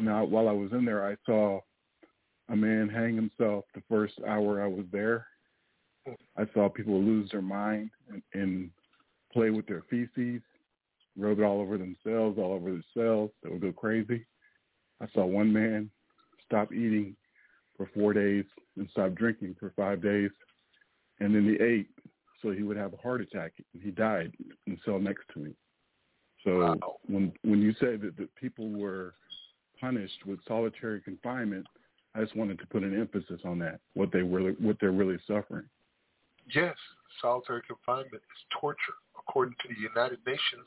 Now, while I was in there, I saw a man hang himself the first hour I was there. I saw people lose their mind and, and play with their feces, rub it all over themselves, all over their cells. They would go crazy. I saw one man stop eating for four days and stop drinking for five days, and then he ate so he would have a heart attack, and he died in the cell next to me. So when when you say that, that people were punished with solitary confinement, I just wanted to put an emphasis on that. What they were what they're really suffering. Yes, solitary confinement is torture. According to the United Nations,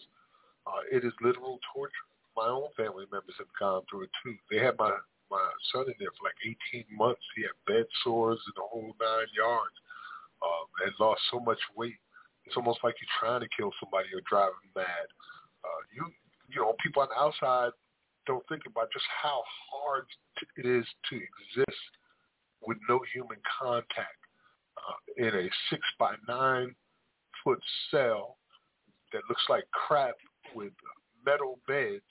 uh, it is literal torture. My own family members have gone through it too. They had my my son in there for like 18 months. He had bed sores and the whole nine yards, um, and lost so much weight. It's almost like you're trying to kill somebody or drive them mad. Uh, you you know, people on the outside don't think about just how hard t- it is to exist with no human contact uh, in a six by nine foot cell that looks like crap with metal beds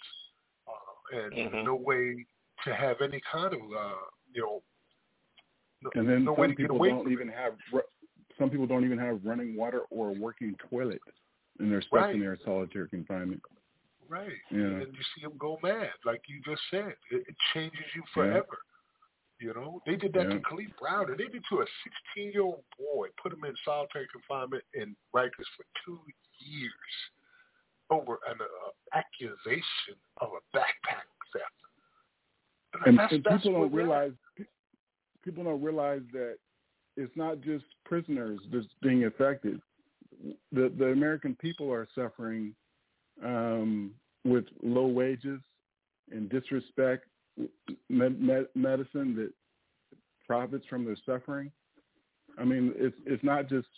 uh, and Mhm. no way to have any kind of uh, you know no, And then no way some to get people away don't even have some people don't even have running water or a working toilet, and they're stuck Right. in their solitary confinement. Right. Yeah. And you see them go mad, like you just said. It, it changes you forever. You know, they did that Yeah. to Kalief Browder. They did to a 16-year-old boy, put him in solitary confinement in Rikers for two years over an uh, accusation of a backpack theft. And, that's, and that's people don't realize people don't realize that it's not just prisoners that's being affected. The the American people are suffering um, with low wages and disrespect, med, med, medicine that profits from their suffering. I mean, it's it's not just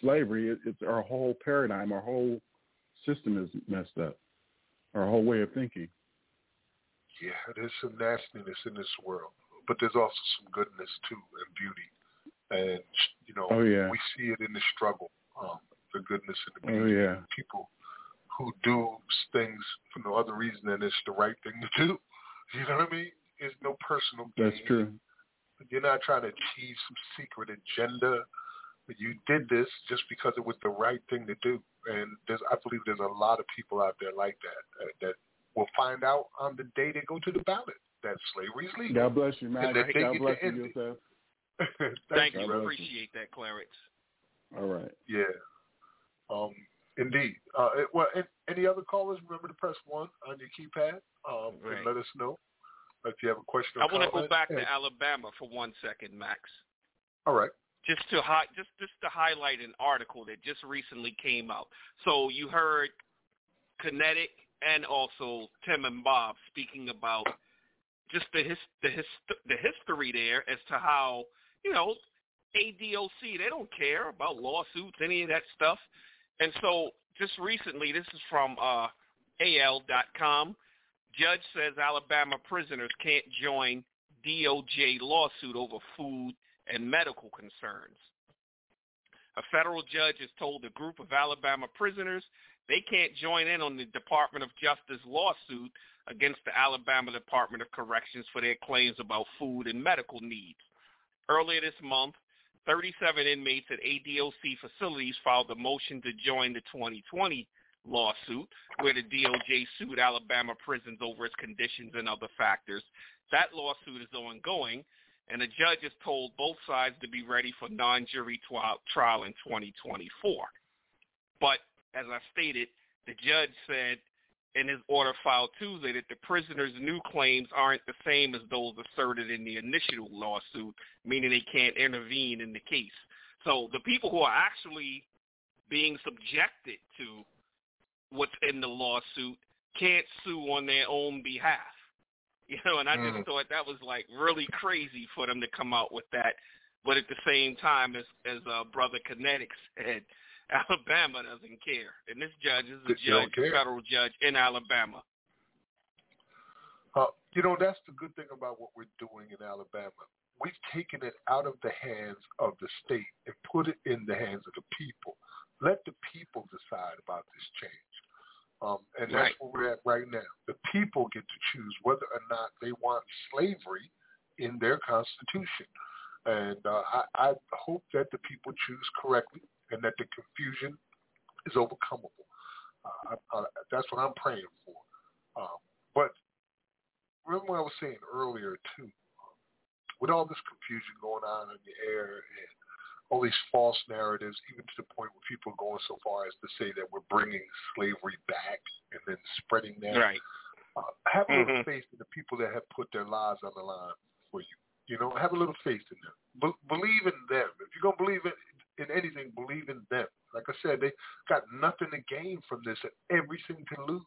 slavery; it, it's our whole paradigm, our whole system is messed up, our whole way of thinking. Yeah, there's some nastiness in this world, but there's also some goodness too and beauty. And you know, Oh, yeah. we see it in the struggle, um, the goodness and the Oh beauty. yeah. People who do things for no other reason than it's the right thing to do. You know what I mean? It's no personal That's gain. true. You're not trying to achieve some secret agenda. You did this just because it was the right thing to do. And there's, I believe there's a lot of people out there like that uh, that will find out on the day they go to the ballot that slavery is legal. God bless you, and Matt. that they God bless you, end it. Yusuf. Thank God you. bless you. Appreciate that, Clarence. All right. Yeah. Um, indeed. Uh, it- well, and, any other callers, remember to press 1 on your keypad um, Right. and let us know if you have a question or I want to go back And- to Alabama for one second, Max. All right. Just to hi- just just to highlight an article that just recently came out. So you heard Kinetic and also Tim and Bob speaking about just the his, the his, the history there as to how you know ADOC they don't care about lawsuits any of that stuff, and so just recently this is from uh, AL.com. Judge says Alabama prisoners can't join DOJ lawsuit over food and medical concerns. A federal judge has told a group of Alabama prisoners they can't join in on the Department of Justice lawsuit against the Alabama Department of Corrections for their claims about food and medical needs. Earlier this month, 37 inmates at ADOC facilities filed a motion to join the 2020 lawsuit where the DOJ sued Alabama prisons over its conditions and other factors. That lawsuit is ongoing, and the judge has told both sides to be ready for non-jury trial in 2024. But as I stated, the judge said in his order filed Tuesday that the prisoners' new claims aren't the same as those asserted in the initial lawsuit, meaning they can't intervene in the case. So the people who are actually being subjected to what's in the lawsuit can't sue on their own behalf. [laughs] You know, and I just Mm. thought that was like really crazy for them to come out with that. But at the same time, as as uh, brother Kinetic said, [laughs] Alabama doesn't care, and this judge is a judge, care. federal judge in Alabama. Uh, you know, that's the good thing about what we're doing in Alabama. We've taken it out of the hands of the state and put it in the hands of the people. Let the people decide about this change. Um, and that's Right. where we're at right now. The people get to choose whether or not they want slavery in their constitution. And uh, I, I hope that the people choose correctly and that the confusion is overcomable. Uh, I, I, that's what I'm praying for. Um, but remember what I was saying earlier too, with all this confusion going on in the air and all these false narratives, even to the point where people are going so far as to say that we're bringing slavery back and then spreading that. Right. Uh, have a little Mhm. faith in the people that have put their lives on the line for you. You know, have a little faith in them. Be- believe in them. If you're gonna believe in, in anything, believe in them. Like I said, they got nothing to gain from this and everything to lose.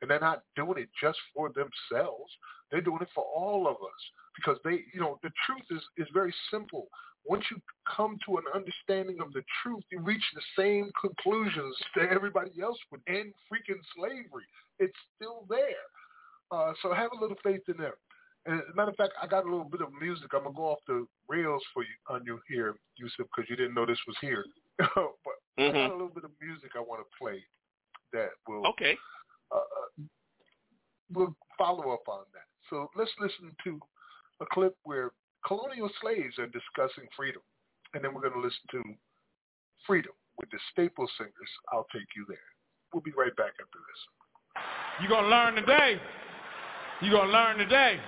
And they're not doing it just for themselves. They're doing it for all of us because they, you know, the truth is is very simple. Once you come to an understanding of the truth, you reach the same conclusions [laughs] that everybody else would end freaking slavery. It's still there. Uh, so have a little faith in them. And as a matter of fact, I got a little bit of music. I'm gonna go off the rails for you on you here, Yusuf, because you didn't know this was here. [laughs] but I got a little bit of music I want to play that will Okay. uh, we'll follow up on that. So let's listen to a clip where colonial slaves are discussing freedom, and then we're going to listen to freedom with the Staple Singers. I'll take you there. We'll be right back after this. You're gonna learn today. You're gonna learn today.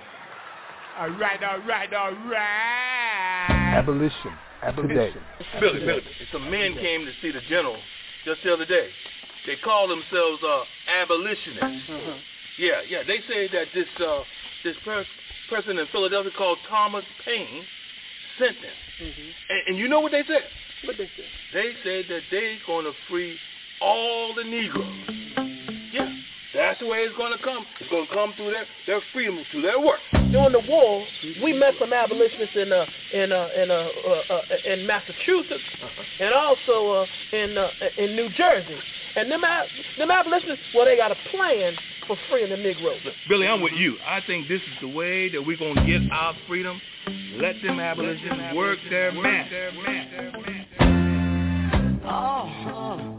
All right, all right, all right. Abolition. Today. Billy, Billy, some men came to see the general just the other day. They call themselves uh, abolitionists. Yeah, yeah. They say that this uh, this per- person in Philadelphia called Thomas Paine sent them. And, and you know what they said? What they said? They said that they're going to free all the Negroes. Yeah, that's the way it's going to come. It's going to come through their, their freedom, through their work. during the war, we met some abolitionists in uh, in uh, in uh, uh, uh, in Massachusetts and also uh, in uh, in New Jersey. And them ab- them abolitionists, well, they got a plan for freeing the Negroes. Billy, I'm with you. I think this is the way that we're going to get our freedom. Let them abolitionists work their match. Oh,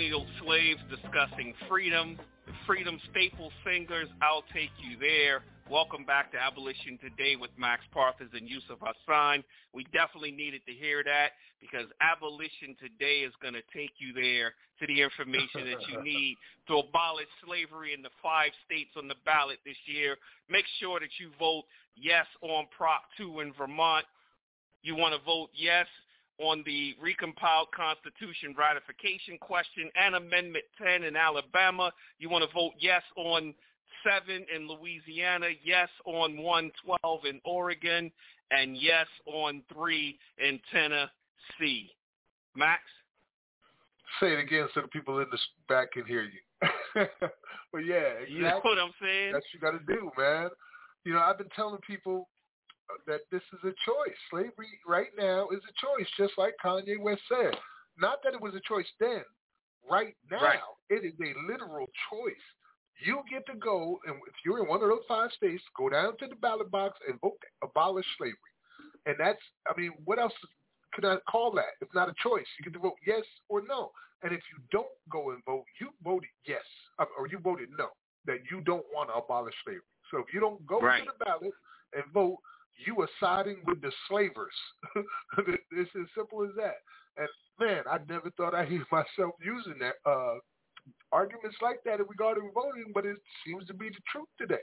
colonial slaves discussing freedom. The Freedom Staple Singers, I'll Take You There. Welcome back to Abolition Today with Max Parthas and Yusuf Hassan. We definitely needed to hear that because Abolition Today is going to take you there to the information that you [laughs] need to abolish slavery in the five states on the ballot this year. Make sure that you vote yes on Prop 2 in Vermont. You want to vote yes on the recompiled Constitution ratification question and Amendment 10 in Alabama. You want to vote yes on 7 in Louisiana, yes on 112 in Oregon, and yes on 3 in Tennessee. Max? Say it again so the people in the back can hear you. [laughs] but yeah, exactly. You know what I'm saying? That's what you got to do, man. You know, I've been telling people that this is a choice. Slavery right now is a choice, just like Kanye West said. Not that it was a choice then. Right now, Right. it is a literal choice. You get to go, and if you're in one of those five states, go down to the ballot box and vote to abolish slavery. And that's, I mean, what else could I call that? It's not a choice. You get to vote yes or no. And if you don't go and vote, you voted yes, uh, or you voted no, that you don't want to abolish slavery. So if you don't go Right. to the ballot and vote, you are siding with the slavers. [laughs] it's as simple as that. And man, I never thought I'd hear [laughs] myself using that uh, arguments like that in regarding voting, but it seems to be the truth today.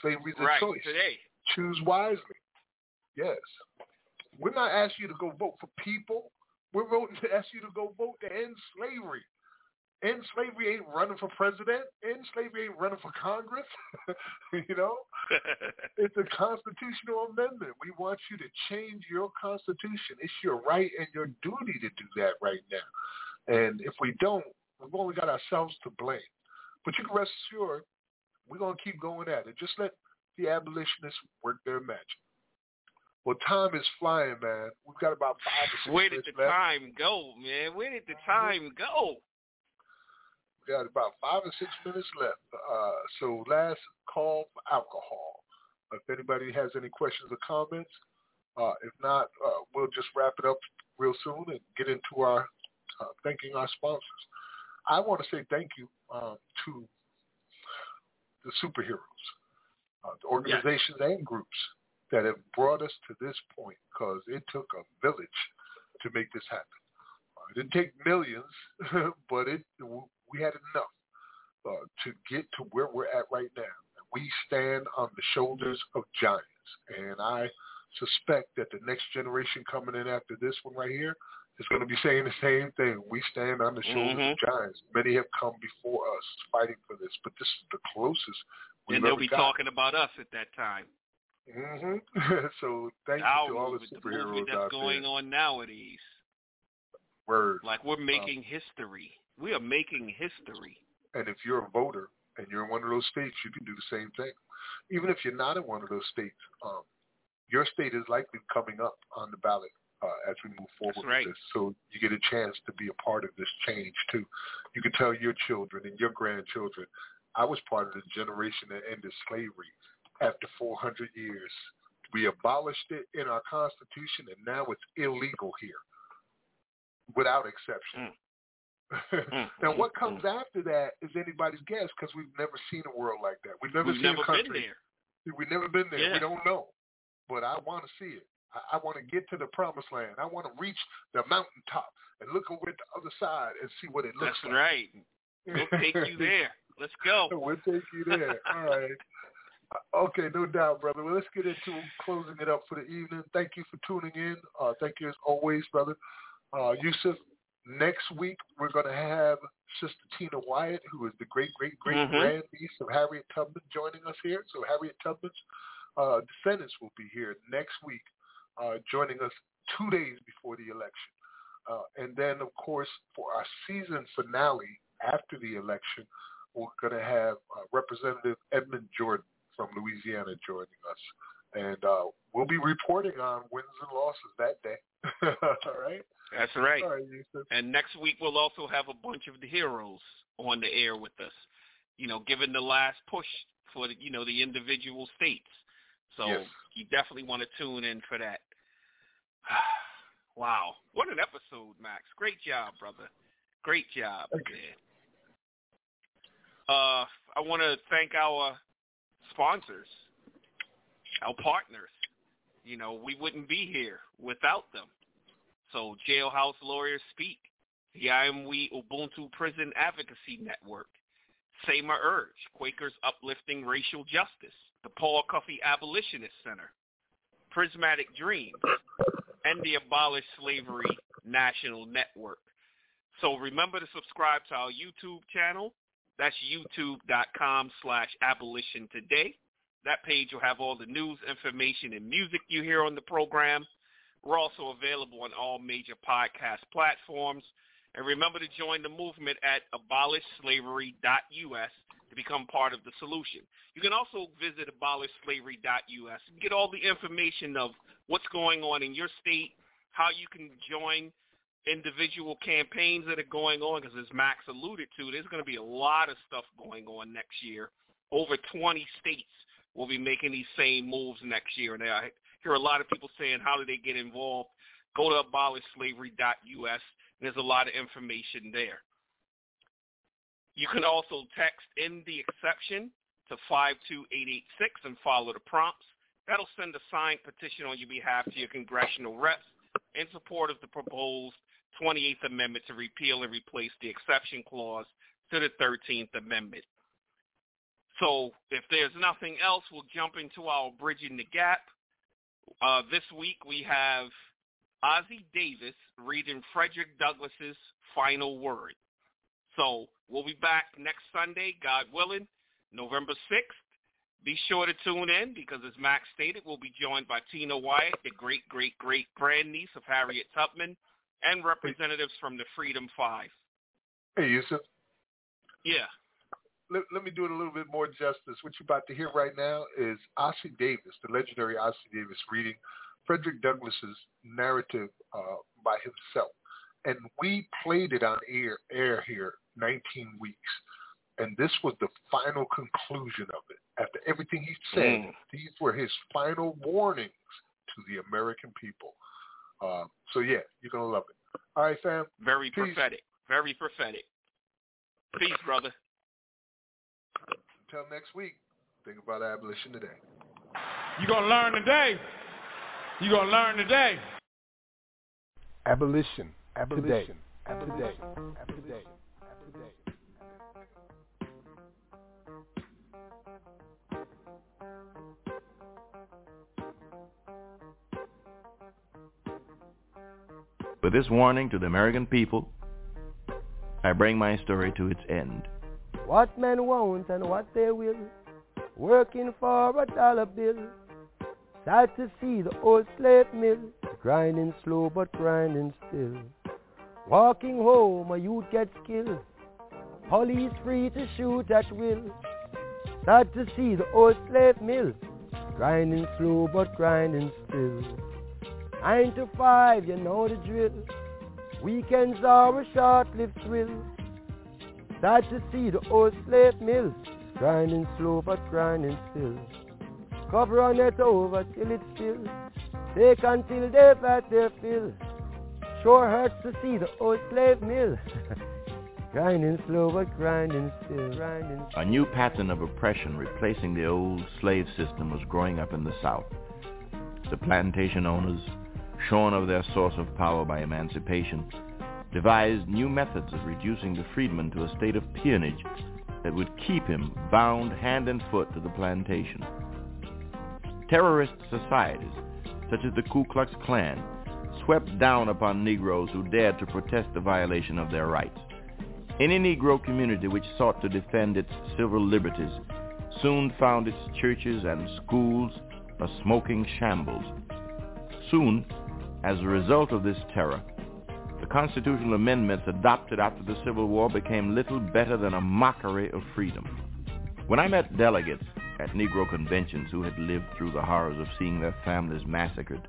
Slavery is a Right, choice. today. Choose wisely. Yes. We're not asking you to go vote for people. We're voting to ask you to go vote to end slavery. End slavery ain't running for president. End slavery ain't running for Congress. [laughs] you know? [laughs] it's a constitutional amendment. We want you to change your constitution. It's your right and your duty to do that right now. And if we don't, we've only got ourselves to blame. But you can rest assured, we're going to keep going at it. Just let the abolitionists work their magic. Well, time is flying, man. We've got about five or six Where did the left. time go, man? Where did the uh-huh. time go? We got about five or six minutes left. Uh, so last call for alcohol. If anybody has any questions or comments, uh, if not, uh, we'll just wrap it up real soon and get into our uh, thanking our sponsors. I want to say thank you um, to the superheroes, uh, the organizations and groups that have brought us to this point because it took a village to make this happen. Uh, it didn't take millions, [laughs] but it we had enough uh, to get to where we're at right now. We stand on the shoulders of giants, and I suspect that the next generation coming in after this one right here is going to be saying the same thing. We stand on the shoulders Mhm. of giants. Many have come before us fighting for this, but this is the closest we've And they'll be got. talking about us at that time. hmm [laughs] so thank Our you to all the movement, the movement superheroes that's out going there. on nowadays. Word. Like we're making history. We are making history. And if you're a voter and you're in one of those states, you can do the same thing. Even if you're not in one of those states, um, your state is likely coming up on the ballot uh, as we move forward That's right. with this. So you get a chance to be a part of this change too. You can tell your children and your grandchildren, I was part of the generation that ended slavery after 400 years. We abolished it in our Constitution, and now it's illegal here, without exception. [laughs] now, what comes after that is anybody's guess because we've never seen a world like that. We've never We've seen never a country. been there. We've never been there. Yeah. We don't know, but I want to see it. I, I want to get to the promised land. I want to reach the mountaintop and look over at the other side and see what it looks That's like. right. We'll take you [laughs] there. Let's go. [laughs] we'll take you there. All right. Uh, Okay, no doubt, brother. Well, let's get into closing it up for the evening. Thank you for tuning in. Uh, thank you as always, brother. Uh, Yusuf, next week we're going to have Sister Tina Wyatt, who is the great, great, great Mhm. grandniece of Harriet Tubman, joining us here. So Harriet Tubman's uh, descendants will be here next week, uh, joining us two days before the election. Uh, and then, of course, for our season finale after the election, we're going to have uh, Representative Edmond Jordan from Louisiana joining us. And uh, we'll be reporting on wins and losses that day. [laughs] All right? That's right. Yusuf. And next week we'll also have a bunch of the heroes on the air with us. You know, given the last push for the, you know the individual states. So Yes. you definitely want to tune in for that. [sighs] wow. What an episode, Max. Great job, brother. Great job, man. Uh, I want to thank our sponsors, our partners. You know, we wouldn't be here without them. So, Jailhouse Lawyers Speak, the I Am We Ubuntu Prison Advocacy Network, Say My Urge, Quakers Uplifting Racial Justice, the Paul Cuffe Abolitionist Center, Prismatic Dreams, and the Abolish Slavery National Network. So remember to subscribe to our YouTube channel. That's youtube.com slash abolition today. That page will have all the news, information, and music you hear on the program. We're also available on all major podcast platforms. And remember to join the movement at abolishslavery.us to become part of the solution. You can also visit abolishslavery.us and get all the information of what's going on in your state, how you can join individual campaigns that are going on, because as Max alluded to, there's going to be a lot of stuff going on next year. Over 20 states will be making these same moves next year. And I hear a lot of people saying, how do they get involved? Go to abolishslavery.us. There's a lot of information there. You can also text in the exception to 52886 and follow the prompts. That'll send a signed petition on your behalf to your congressional reps in support of the proposed 28th Amendment to repeal and replace the exception clause to the 13th Amendment. So if there's nothing else, we'll jump into our Bridging the Gap. Uh, this week we have Ossie Davis reading Frederick Douglass's final word. So we'll be back next Sunday, God willing, November 6th. Be sure to tune in because, as Max stated, we'll be joined by Tina Wyatt, the great, great, great grandniece of Harriet Tubman, and representatives from the Freedom Five. Hey, Yusuf. Yeah. Let, let me do it a little bit more justice. What you're about to hear right now is Ossie Davis, the legendary Ossie Davis, reading Frederick Douglass's narrative uh, by himself. And we played it on air, air here 19 weeks. And this was the final conclusion of it. After everything he said, Mm. these were his final warnings to the American people. Uh, so, yeah, you're going to love it. All right, fam. Very Peace. prophetic. Very prophetic. Peace, brother. Until next week, think about abolition today. You're gonna learn today. You're gonna learn today. Abolition. Abolition. Today. Today. Today. Today. With this warning to the American people, I bring my story to its end. What men want and what they will, working for a dollar bill. Sad to see the old slave mill, grinding slow but grinding still. Walking home, a youth gets killed, police free to shoot at will. Sad to see the old slave mill, grinding slow but grinding still. Nine to five, you know the drill. Weekends are a short-lived thrill. Sad to see the old slave mill grinding slow but grinding still. Cover on it over till it's still. Take until they've had their fill. Sure hurts to see the old slave mill [laughs] grinding slow but grinding still. Grinding A new pattern of oppression replacing the old slave system was growing up in the South. The plantation owners, shorn of their source of power by emancipation, devised new methods of reducing the freedman to a state of peonage that would keep him bound hand and foot to the plantation. Terrorist societies, such as the Ku Klux Klan, swept down upon Negroes who dared to protest the violation of their rights. Any Negro community which sought to defend its civil liberties soon found its churches and schools a smoking shambles. Soon, as a result of this terror, the constitutional amendments adopted after the Civil War became little better than a mockery of freedom. When I met delegates at Negro conventions who had lived through the horrors of seeing their families massacred,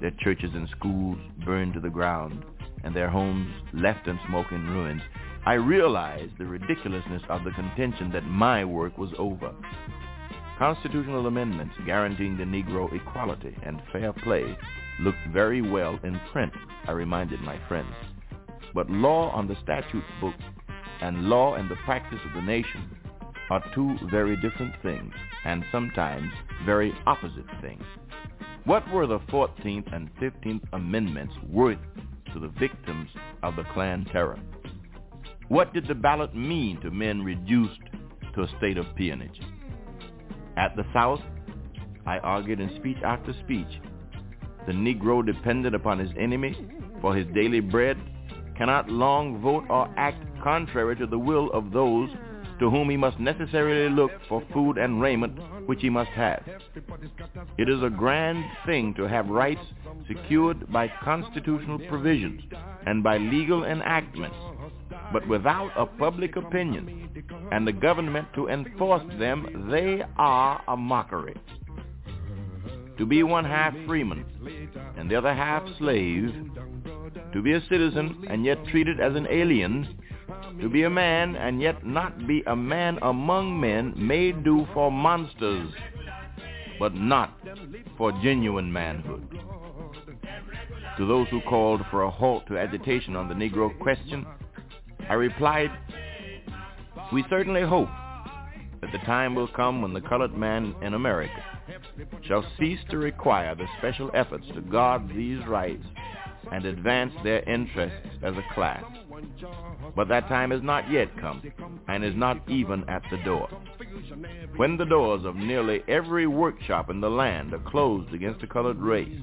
their churches and schools burned to the ground, and their homes left in smoking ruins, I realized the ridiculousness of the contention that my work was over. constitutional amendments guaranteeing the Negro equality and fair play looked very well in print, I reminded my friends. But law on the statute book and law and the practice of the nation are two very different things, and sometimes very opposite things. What were the 14th and 15th Amendments worth to the victims of the Klan terror? What did the ballot mean to men reduced to a state of peonage? At the South, I argued in speech after speech, the Negro dependent upon his enemy for his daily bread cannot long vote or act contrary to the will of those to whom he must necessarily look for food and raiment which he must have. It is a grand thing to have rights secured by constitutional provisions and by legal enactments, but without a public opinion and the government to enforce them, they are a mockery. To be one half freeman and the other half slave, to be a citizen and yet treated as an alien, to be a man and yet not be a man among men may do for monsters, but not for genuine manhood. To those who called for a halt to agitation on the Negro question, I replied, we certainly hope that the time will come when the colored man in America shall cease to require the special efforts to guard these rights and advance their interests as a class. But that time has not yet come and is not even at the door. When the doors of nearly every workshop in the land are closed against the colored race,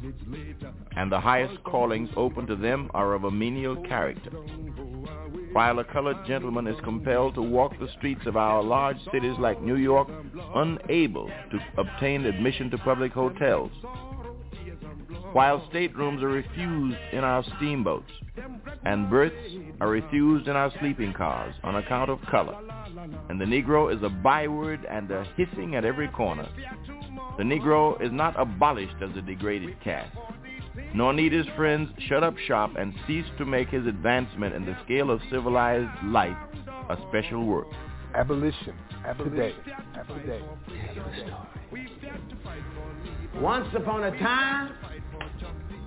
and the highest callings open to them are of a menial character, while a colored gentleman is compelled to walk the streets of our large cities like New York, unable to obtain admission to public hotels, while staterooms are refused in our steamboats, and berths are refused in our sleeping cars on account of color, and the Negro is a byword and a hissing at every corner. The Negro is not abolished as a degraded caste, nor need his friends shut up shop and cease to make his advancement in the scale of civilized life a special work. Abolition. abolition, Today. Today. Once upon a time,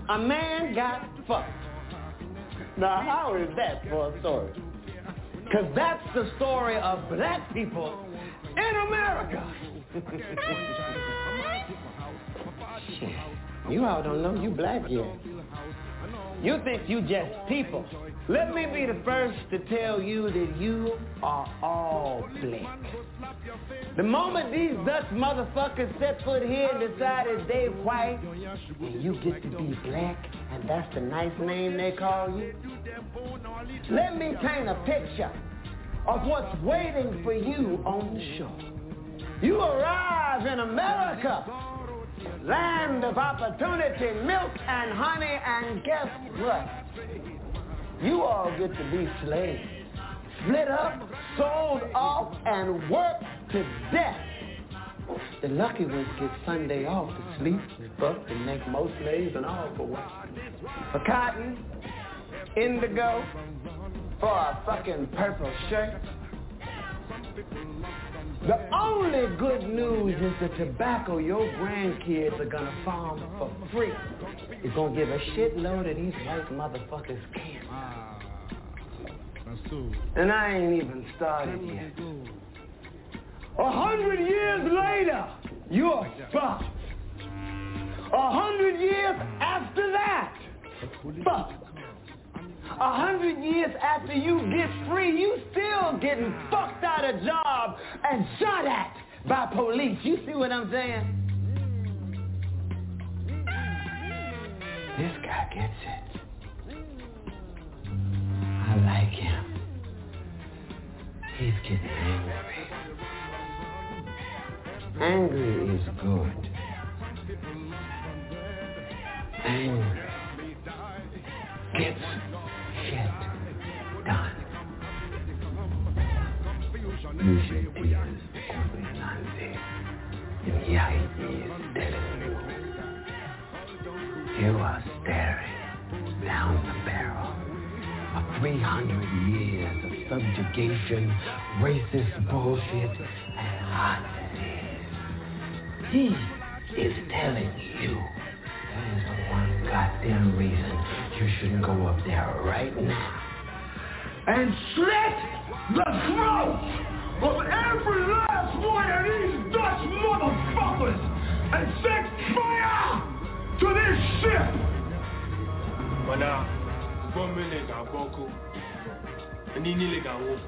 a man got fucked. Now, how is that for a story? Because that's the story of black people in America. [laughs] You all don't know you black yet. You think you just people. Let me be the first to tell you that you are all black. The moment these Dutch motherfuckers set foot here and decided they white, and you get to be black, and that's the nice name they call you, let me paint a picture of what's waiting for you on the shore. You arrive in America, land of opportunity, milk and honey, and guess what? You all get to be slaves. Split up, sold off, and worked to death. The lucky ones get Sunday off to sleep, and fuck, and make most slaves and all for what? For cotton, indigo, for a fucking purple shirt. The only good news is the tobacco your grandkids are gonna farm for free. You're gonna give a shitload of these white motherfuckers cancer. And I ain't even started yet. A hundred years later, you're fucked. A hundred years after that, fucked. A hundred years after you get free, you still getting fucked out of job and shot at by police. You see what I'm saying? This guy gets it. I like him. He's getting angry. Angry is good. Angry gets be. And yeah, he is telling you. You are staring down the barrel of 300 years of subjugation, racist bullshit, and hot. He is telling you that is the one goddamn reason you shouldn't go up there right now. And slit the throat of every last one of these Dutch motherfuckers and set fire to this ship. Mana, bomele ga boko. Ni nile ga wo.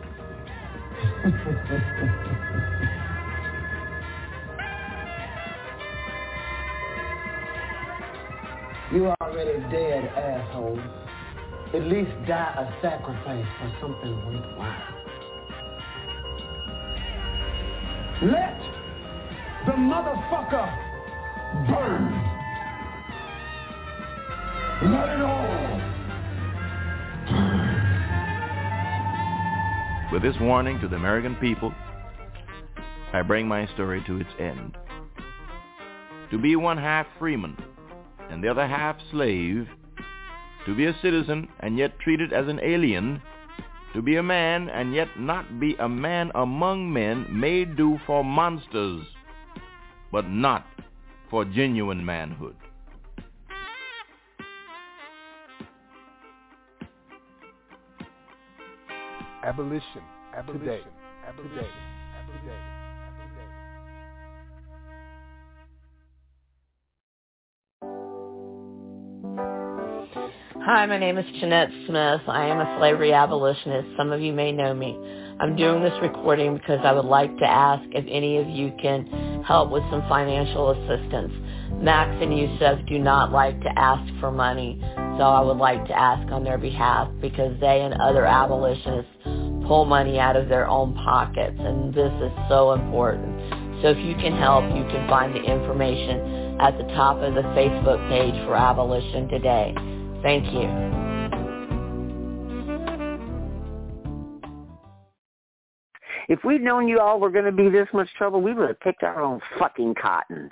You already dead, asshole. At least die a sacrifice for something worthwhile. Let the motherfucker burn. Let it all. With this warning to the American people, I bring my story to its end. To be one half freeman and the other half slave, to be a citizen and yet treated as an alien, to be a man and yet not be a man among men may do for monsters, but not for genuine manhood. Abolition. Abolition. Today. Abolition. Today. Today. Hi, my name is Jeanette Smith. I am a slavery abolitionist. Some of you may know me. I'm doing this recording because I would like to ask if any of you can help with some financial assistance. Max and Yusuf do not like to ask for money, so I would like to ask on their behalf because they and other abolitionists pull money out of their own pockets, and this is so important. So if you can help, you can find the information at the top of the Facebook page for Abolition Today. Thank you. If we'd known you all were going to be this much trouble, we would have picked our own fucking cotton.